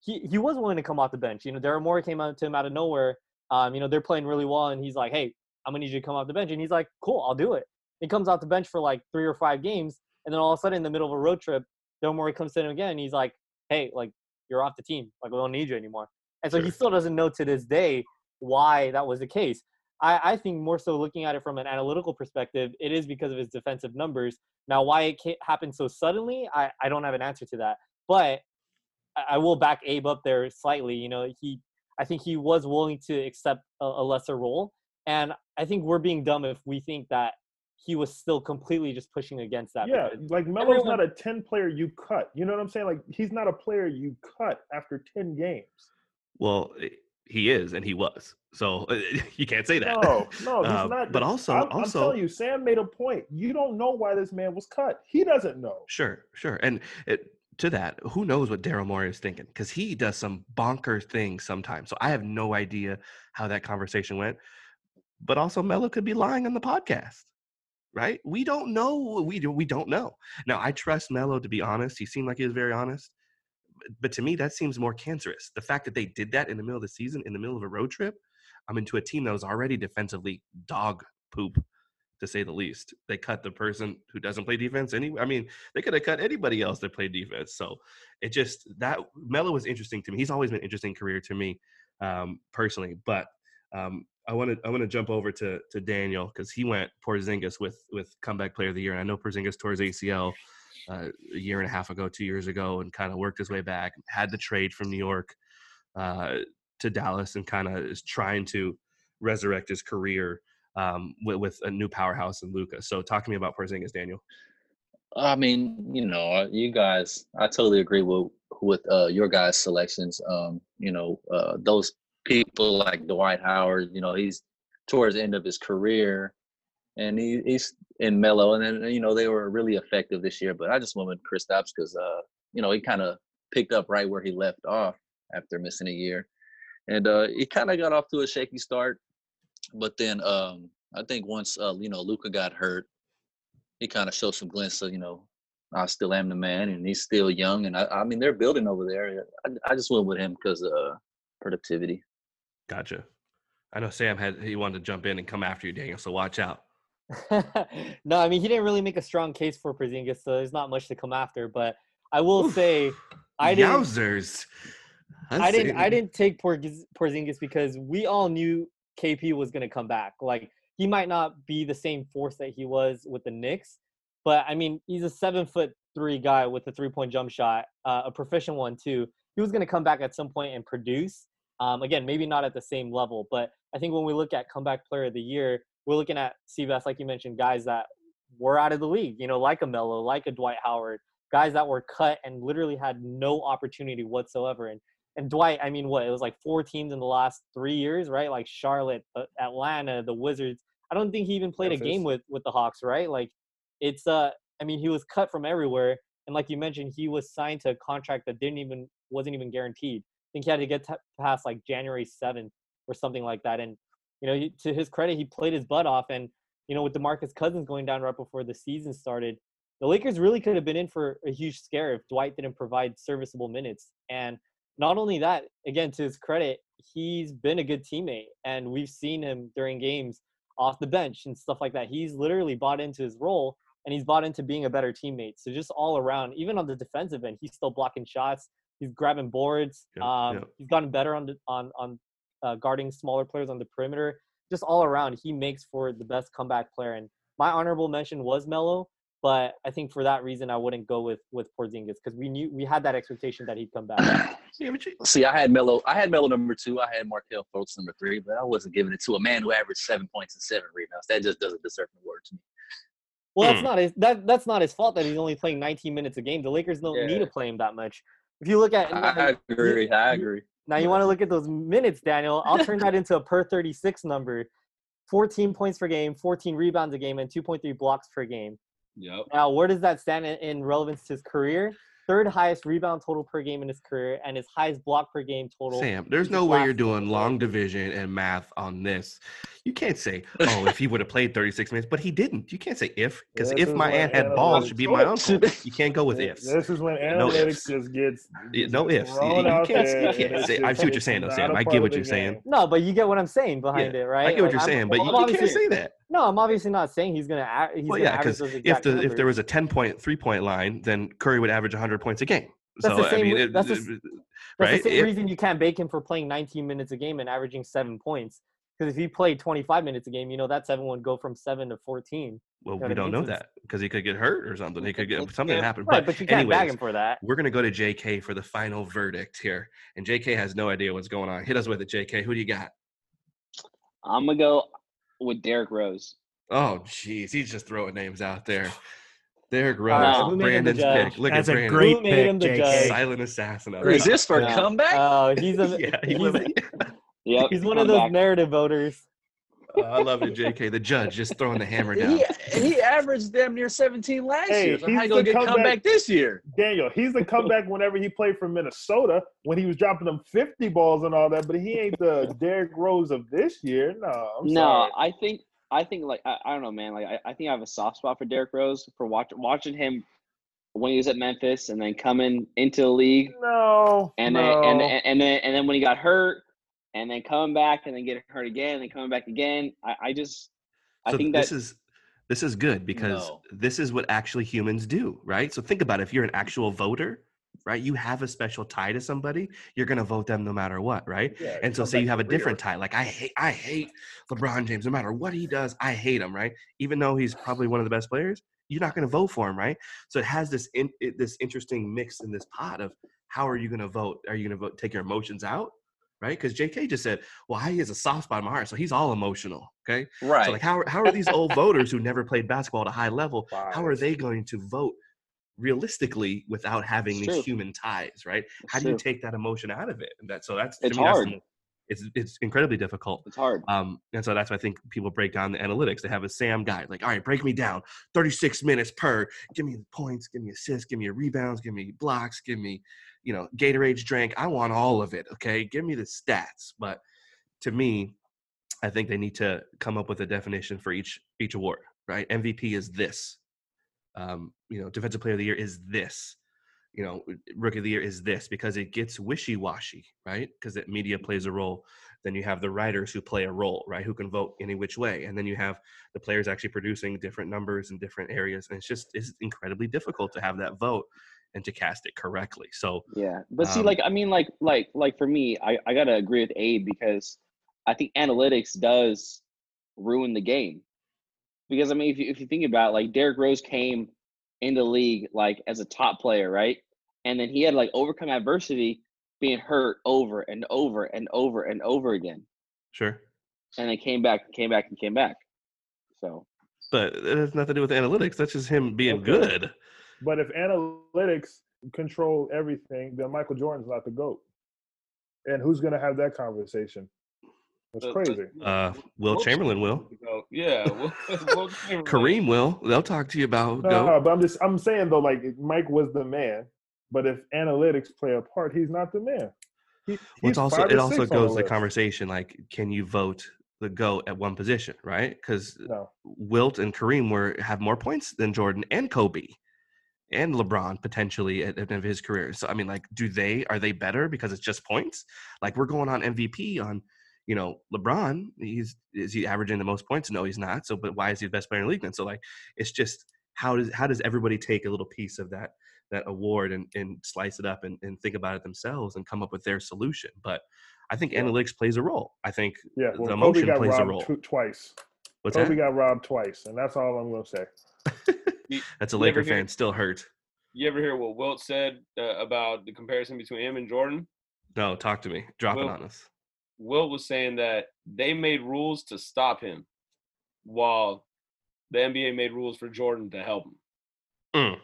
he he was willing to come off the bench. You know, Daryl Morey came out to him out of nowhere. Um, you know, they're playing really well, and he's like, "Hey, I'm gonna need you to come off the bench," and he's like, "Cool, I'll do it." He comes off the bench for like three or five games, and then all of a sudden, in the middle of a road trip, Morey comes to him again, and he's like, "Hey, like you're off the team. Like we don't need you anymore." And so he still doesn't know to this day why that was the case. I, I think more so looking at it from an analytical perspective, it is because of his defensive numbers. Now, why it happened so suddenly, I, I don't have an answer to that. But I, I will back Abe up there slightly. You know, he I think he was willing to accept a, a lesser role, and I think we're being dumb if we think that he was still completely just pushing against that. Yeah, like Melo's everyone- not a ten player you cut. You know what I'm saying? Like he's not a player you cut after ten games. Well, eh, he is, and he was. So you can't say that. No, no, he's Uh, not. But also, I'm, I'm also, telling you, Sam made a point. You don't know why this man was cut. He doesn't know. Sure, sure. And it, to that, who knows what Daryl Morey is thinking? Because he does some bonker things sometimes. So I have no idea how that conversation went. But also, Melo could be lying on the podcast, right? We don't know. We do. We don't know. Now, I trust Melo to be honest. He seemed like he was very honest. But- to me, that seems more cancerous. The fact that they did that in the middle of the season, in the middle of a road trip, I'm into a team that was already defensively dog poop, to say the least. They cut the person who doesn't play defense anyway. I mean, they could have cut anybody else that played defense. So it just that Melo was interesting to me. He's always been an interesting career to me um, personally. But um, I want to I want to jump over to to Daniel because he went Porzingis with with comeback player of the year, and I know Porzingis tore his ACL uh, a year and a half ago, two years ago, and kind of worked his way back. Had the trade from New York uh, to Dallas, and kind of is trying to resurrect his career um, with, with a new powerhouse in Luka. So talk to me about Porzingis, Daniel. I mean, you know, uh, you guys, I totally agree with with uh, your guys' selections. Um, you know, uh, those people like Dwight Howard. You know, he's towards the end of his career, and he, he's in Melo, and then you know they were really effective this year. But I just went with Kristaps because uh, you know he kind of picked up right where he left off after missing a year, and uh, he kind of got off to a shaky start, but then um, I think once uh, you know Luka got hurt he kind of showed some glints of, you know, I still am the man, and he's still young. And I, I mean, they're building over there. I, I just went with him because uh, productivity. Gotcha. I know Sam had he wanted to jump in and come after you, Daniel. So watch out. no, I mean he didn't really make a strong case for Porzingis, so there's not much to come after. But I will say, I didn't. Yowzers. I didn't. I didn't take Porz- Porzingis because we all knew KP was going to come back. Like he might not be the same force that he was with the Knicks, but I mean he's a seven foot three guy with a three point jump shot, uh, a proficient one too. He was going to come back at some point and produce. Um, again, maybe not at the same level, but I think when we look at comeback player of the year, we're looking at CBS, like you mentioned, guys that were out of the league. You know, like a Melo, like a Dwight Howard, guys that were cut and literally had no opportunity whatsoever. And and Dwight, I mean, what it was like four teams in the last three years, right? Like Charlotte, uh, Atlanta, the Wizards. I don't think he even played a game with with the Hawks, right? Like, it's uh, I mean, he was cut from everywhere, and like you mentioned, he was signed to a contract that didn't even wasn't even guaranteed. Think he had to get to past like January seventh or something like that. And you know, he, to his credit, he played his butt off. And you know, with DeMarcus Cousins going down right before the season started, the Lakers really could have been in for a huge scare if Dwight didn't provide serviceable minutes. And not only that, again, to his credit, he's been a good teammate, and we've seen him during games off the bench and stuff like that. He's literally bought into his role, and he's bought into being a better teammate. So just all around, even on the defensive end, he's still blocking shots. He's grabbing boards. Yep, um, yep. He's gotten better on the, on on uh, guarding smaller players on the perimeter. Just all around, he makes for the best comeback player. And my honorable mention was Melo, but I think for that reason, I wouldn't go with with Porzingis because we knew we had that expectation that he'd come back. Yeah, but you- See, I had Melo. I had Melo number two. I had Markelle Fultz number three, but I wasn't giving it to a man who averaged seven points and seven rebounds. That just doesn't deserve the word to me. Well, that's Hmm. not his that that's not his fault that he's only playing 19 minutes a game. The Lakers don't need to play him that much. If you look at I agree. I agree. now, you want to look at those minutes, Daniel. I'll turn that into a per 36 number. 14 points per game, 14 rebounds a game, and 2.3 blocks per game. Yep. Now, where does that stand in, in relevance to his career? Third highest rebound total per game in his career, and his highest block per game total. Sam, there's no way you're doing long division and math on this. You can't say, oh, if he would have played 36 minutes, but he didn't. You can't say if, because if my aunt had balls, analytics- should be my uncle. You can't go with ifs. This is when No analytics ifs. just gets No ifs. You, thrown you can't, there you can't say. I see what you're saying, though, Sam. I get what you're saying. No, but you get what I'm saying behind Yeah, it, right? I get what Like, you're I'm- saying, but I'm you, you can't obviously- say that. No, I'm obviously not saying he's gonna. a- He's Well, gonna yeah, because if exact the if there was a 10 point three point line, then Curry would average 100 points a game. That's so the same I mean, it- that's the it- That's right? the same If- reason you can't bake him for playing 19 minutes a game and averaging seven points. Because if he played 25 minutes a game, you know that seven would go from seven to 14. Well, we don't know So that because he could get hurt or something. He could get something yeah, happen. Right, But, but you can't bag him for that. we're gonna go to JK for the final verdict here, and JK has no idea what's going on. Hit us with it, JK. Who do you got? I'm gonna go with Derrick Rose. Oh, jeez, he's just throwing names out there. Derrick Rose, right, who made him the Brandon's pick. Look That's at a Brandon. great Who made pick, him the JK. judge? silent assassin. Up Is this for a Yeah. comeback? Oh, he's a Yeah, he he's, was. Yep. he's one of those comeback. narrative voters. Oh, I love it, JK. The judge just throwing the hammer down. He, he averaged damn near 17 last Hey, year. So he's how gonna the get comeback- comeback this year? Daniel, he's the comeback whenever he played for Minnesota when he was dropping them 50 balls and all that, but he ain't the Derrick Rose of this year. No, I'm no, sorry. I think I think like I, I don't know, man. Like I, I think I have a soft spot for Derrick Rose for watch, watching him when he was at Memphis and then coming into the league No, and no. then and, and and then and then when he got hurt and then coming back and then getting hurt again and then coming back again. I, I just I so think this that is this is good because No. this is what actually humans do, right? So think about it. If you're an mm-hmm. actual voter, right? You have a special tie to somebody, you're gonna vote them no matter what, right? Yeah, And so say you have a different tie. Like I hate I hate LeBron James. No matter what he does, I hate him, right? Even though he's probably one of the best players, you're not gonna vote for him, right? So it has this in, it, this interesting mix in this pot of how are you gonna vote? Are you gonna vote take your emotions out? Right? Because JK just said, well, he has a soft spot in my heart, so he's all emotional. Okay. Right. So like how are, how are these old voters who never played basketball at a high level, how are they going to vote realistically without having It's these true. human ties, right? It's how do you take that emotion out of it? And that so that's It's me, hard. the- it's it's incredibly difficult. it's hard. Um, and so that's why I think people break down the analytics. They have a Sam guide, like, all right, break me down, 36 minutes per. Give me points, give me assists, give me rebounds, give me blocks, give me, you know, Gatorade's drank. I want all of it. Okay, give me the stats. But to me, I think they need to come up with a definition for each each award. Right? MVP is this. Um, you know, defensive player of the year is this. You know, rookie of the year is this because it gets wishy washy, right? Because that media plays a role. Then you have the writers who play a role, right? Who can vote any which way, and then you have the players actually producing different numbers in different areas, and it's just it's incredibly difficult to have that vote and to cast it correctly. So Yeah, but see, Um, like I mean, like like like for me, I I gotta agree with Abe because I think analytics does ruin the game. Because I mean, if you if you think about it, like Derrick Rose came in the league like as a top player, right? And then he had like overcome adversity, being hurt over and over and over and over again, sure, and then came back, came back, and came back. So but it has nothing to do with analytics. That's just him being Okay. good. But if analytics control everything, then Michael Jordan's not the GOAT. And who's going to have that conversation? That's crazy. Uh, Wilt Chamberlain will. go. Yeah. Will, Wilt Chamberlain. Kareem will. They'll talk to you about No, go. but I'm just I'm saying though, like Mike was the man, but if analytics play a part, he's not the man. He, Well, it's also it also six on goes the list. conversation like, can you vote the go at one position, right? Because No, Wilt and Kareem were have more points than Jordan and Kobe and LeBron potentially at the end of his career. So I mean, like, do they are they better because it's just points? Like we're going on MVP on, you know, LeBron. He's is he averaging the most points? No, he's not. So, but why is he the best player in the league then? So like, it's just how does how does everybody take a little piece of that that award and, and slice it up and, and think about it themselves and come up with their solution. But I think Yeah. analytics plays a role. I think yeah. the Well, Kobe emotion plays a role. tw- twice. What's Kobe that? got robbed twice, and that's all I'm gonna say. You, That's a you ever Laker hear- fan still hurt. you ever hear what Wilt said uh, about the comparison between him and Jordan? No, talk to me. Drop it on us. Wilt was saying that they made rules to stop him, while the NBA made rules for Jordan to help him. Mm.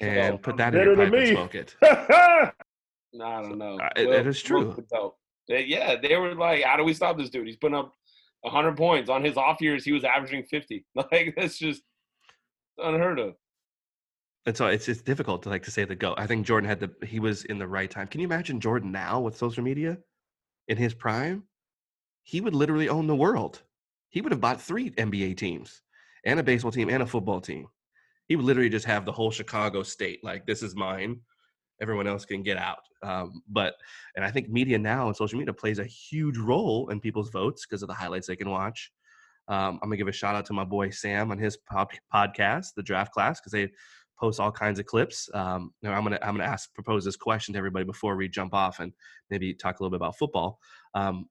And So, put that in Better your than pipe and me. smoke it. I don't know. Uh, Wilt- it is true. They- yeah, they were like, "How do we stop this dude? He's putting up 100 points on his off years. He was averaging 50. Like that's just unheard of." And so it's it's difficult to like to say the go. I think Jordan had the he was in the right time. Can you imagine Jordan now with social media in his prime? He would literally own the world. He would have bought three NBA teams and a baseball team and a football team. He would literally just have the whole Chicago state like this is mine. Everyone else can get out. Um, but and I think media now and social media plays a huge role in people's votes because of the highlights they can watch. Um, I'm gonna give a shout out to my boy Sam on his pod- podcast, the Draft Class, because they post all kinds of clips. Um, I'm gonna I'm gonna ask propose this question to everybody before we jump off and maybe talk a little bit about football. Um,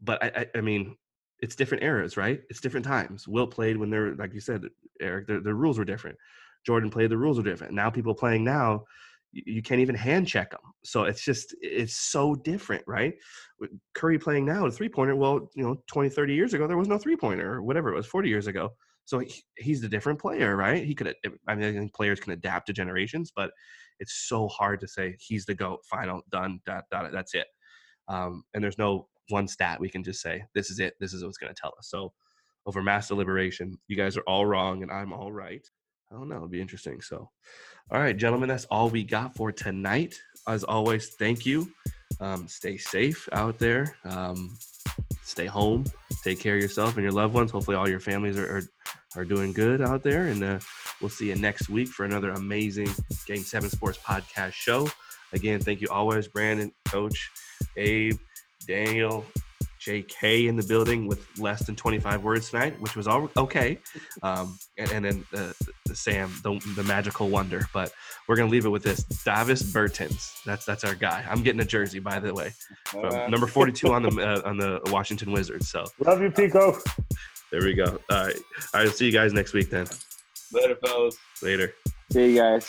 but I, I, I mean, it's different eras, right? It's different times. Wilt played when they're like you said, Eric. The rules were different. Jordan played. The rules were different. Now people playing now, you, can't even hand check them. So it's just it's so different, right? With Curry playing now a three pointer. Well, you know, 20, 30 years ago there was no three pointer or whatever it was, 40 years ago. So he, he's a different player, right? He could. I mean, I think players can adapt to generations, but it's so hard to say he's the goat. Final, done. Dot, dot, that's it. Um, and there's no one stat we can just say this is it. This is what's going to tell us. So over mass deliberation, you guys are all wrong and I'm all right. I don't know. It'll be interesting. So, all right, gentlemen, that's all we got for tonight. As always, thank you. Um, stay safe out there. Um, stay home. Take care of yourself and your loved ones. Hopefully, all your families are are, are doing good out there. And uh, we'll see you next week for another amazing Game Seven Sports podcast show. Again, thank you always, Brandon, Coach, Abe, Daniel, JK in the building with less than 25 words tonight, which was all okay. Um, and, and then uh, the Sam, the, the magical wonder. But we're gonna leave it with this: Davis Bertans. That's that's our guy. I'm getting a jersey, by the way, from Uh, number 42 on the uh, on the Washington Wizards. So Love you, Pico. there we go. All right, all right. See you guys next week then. Later, fellas. Later. See you guys.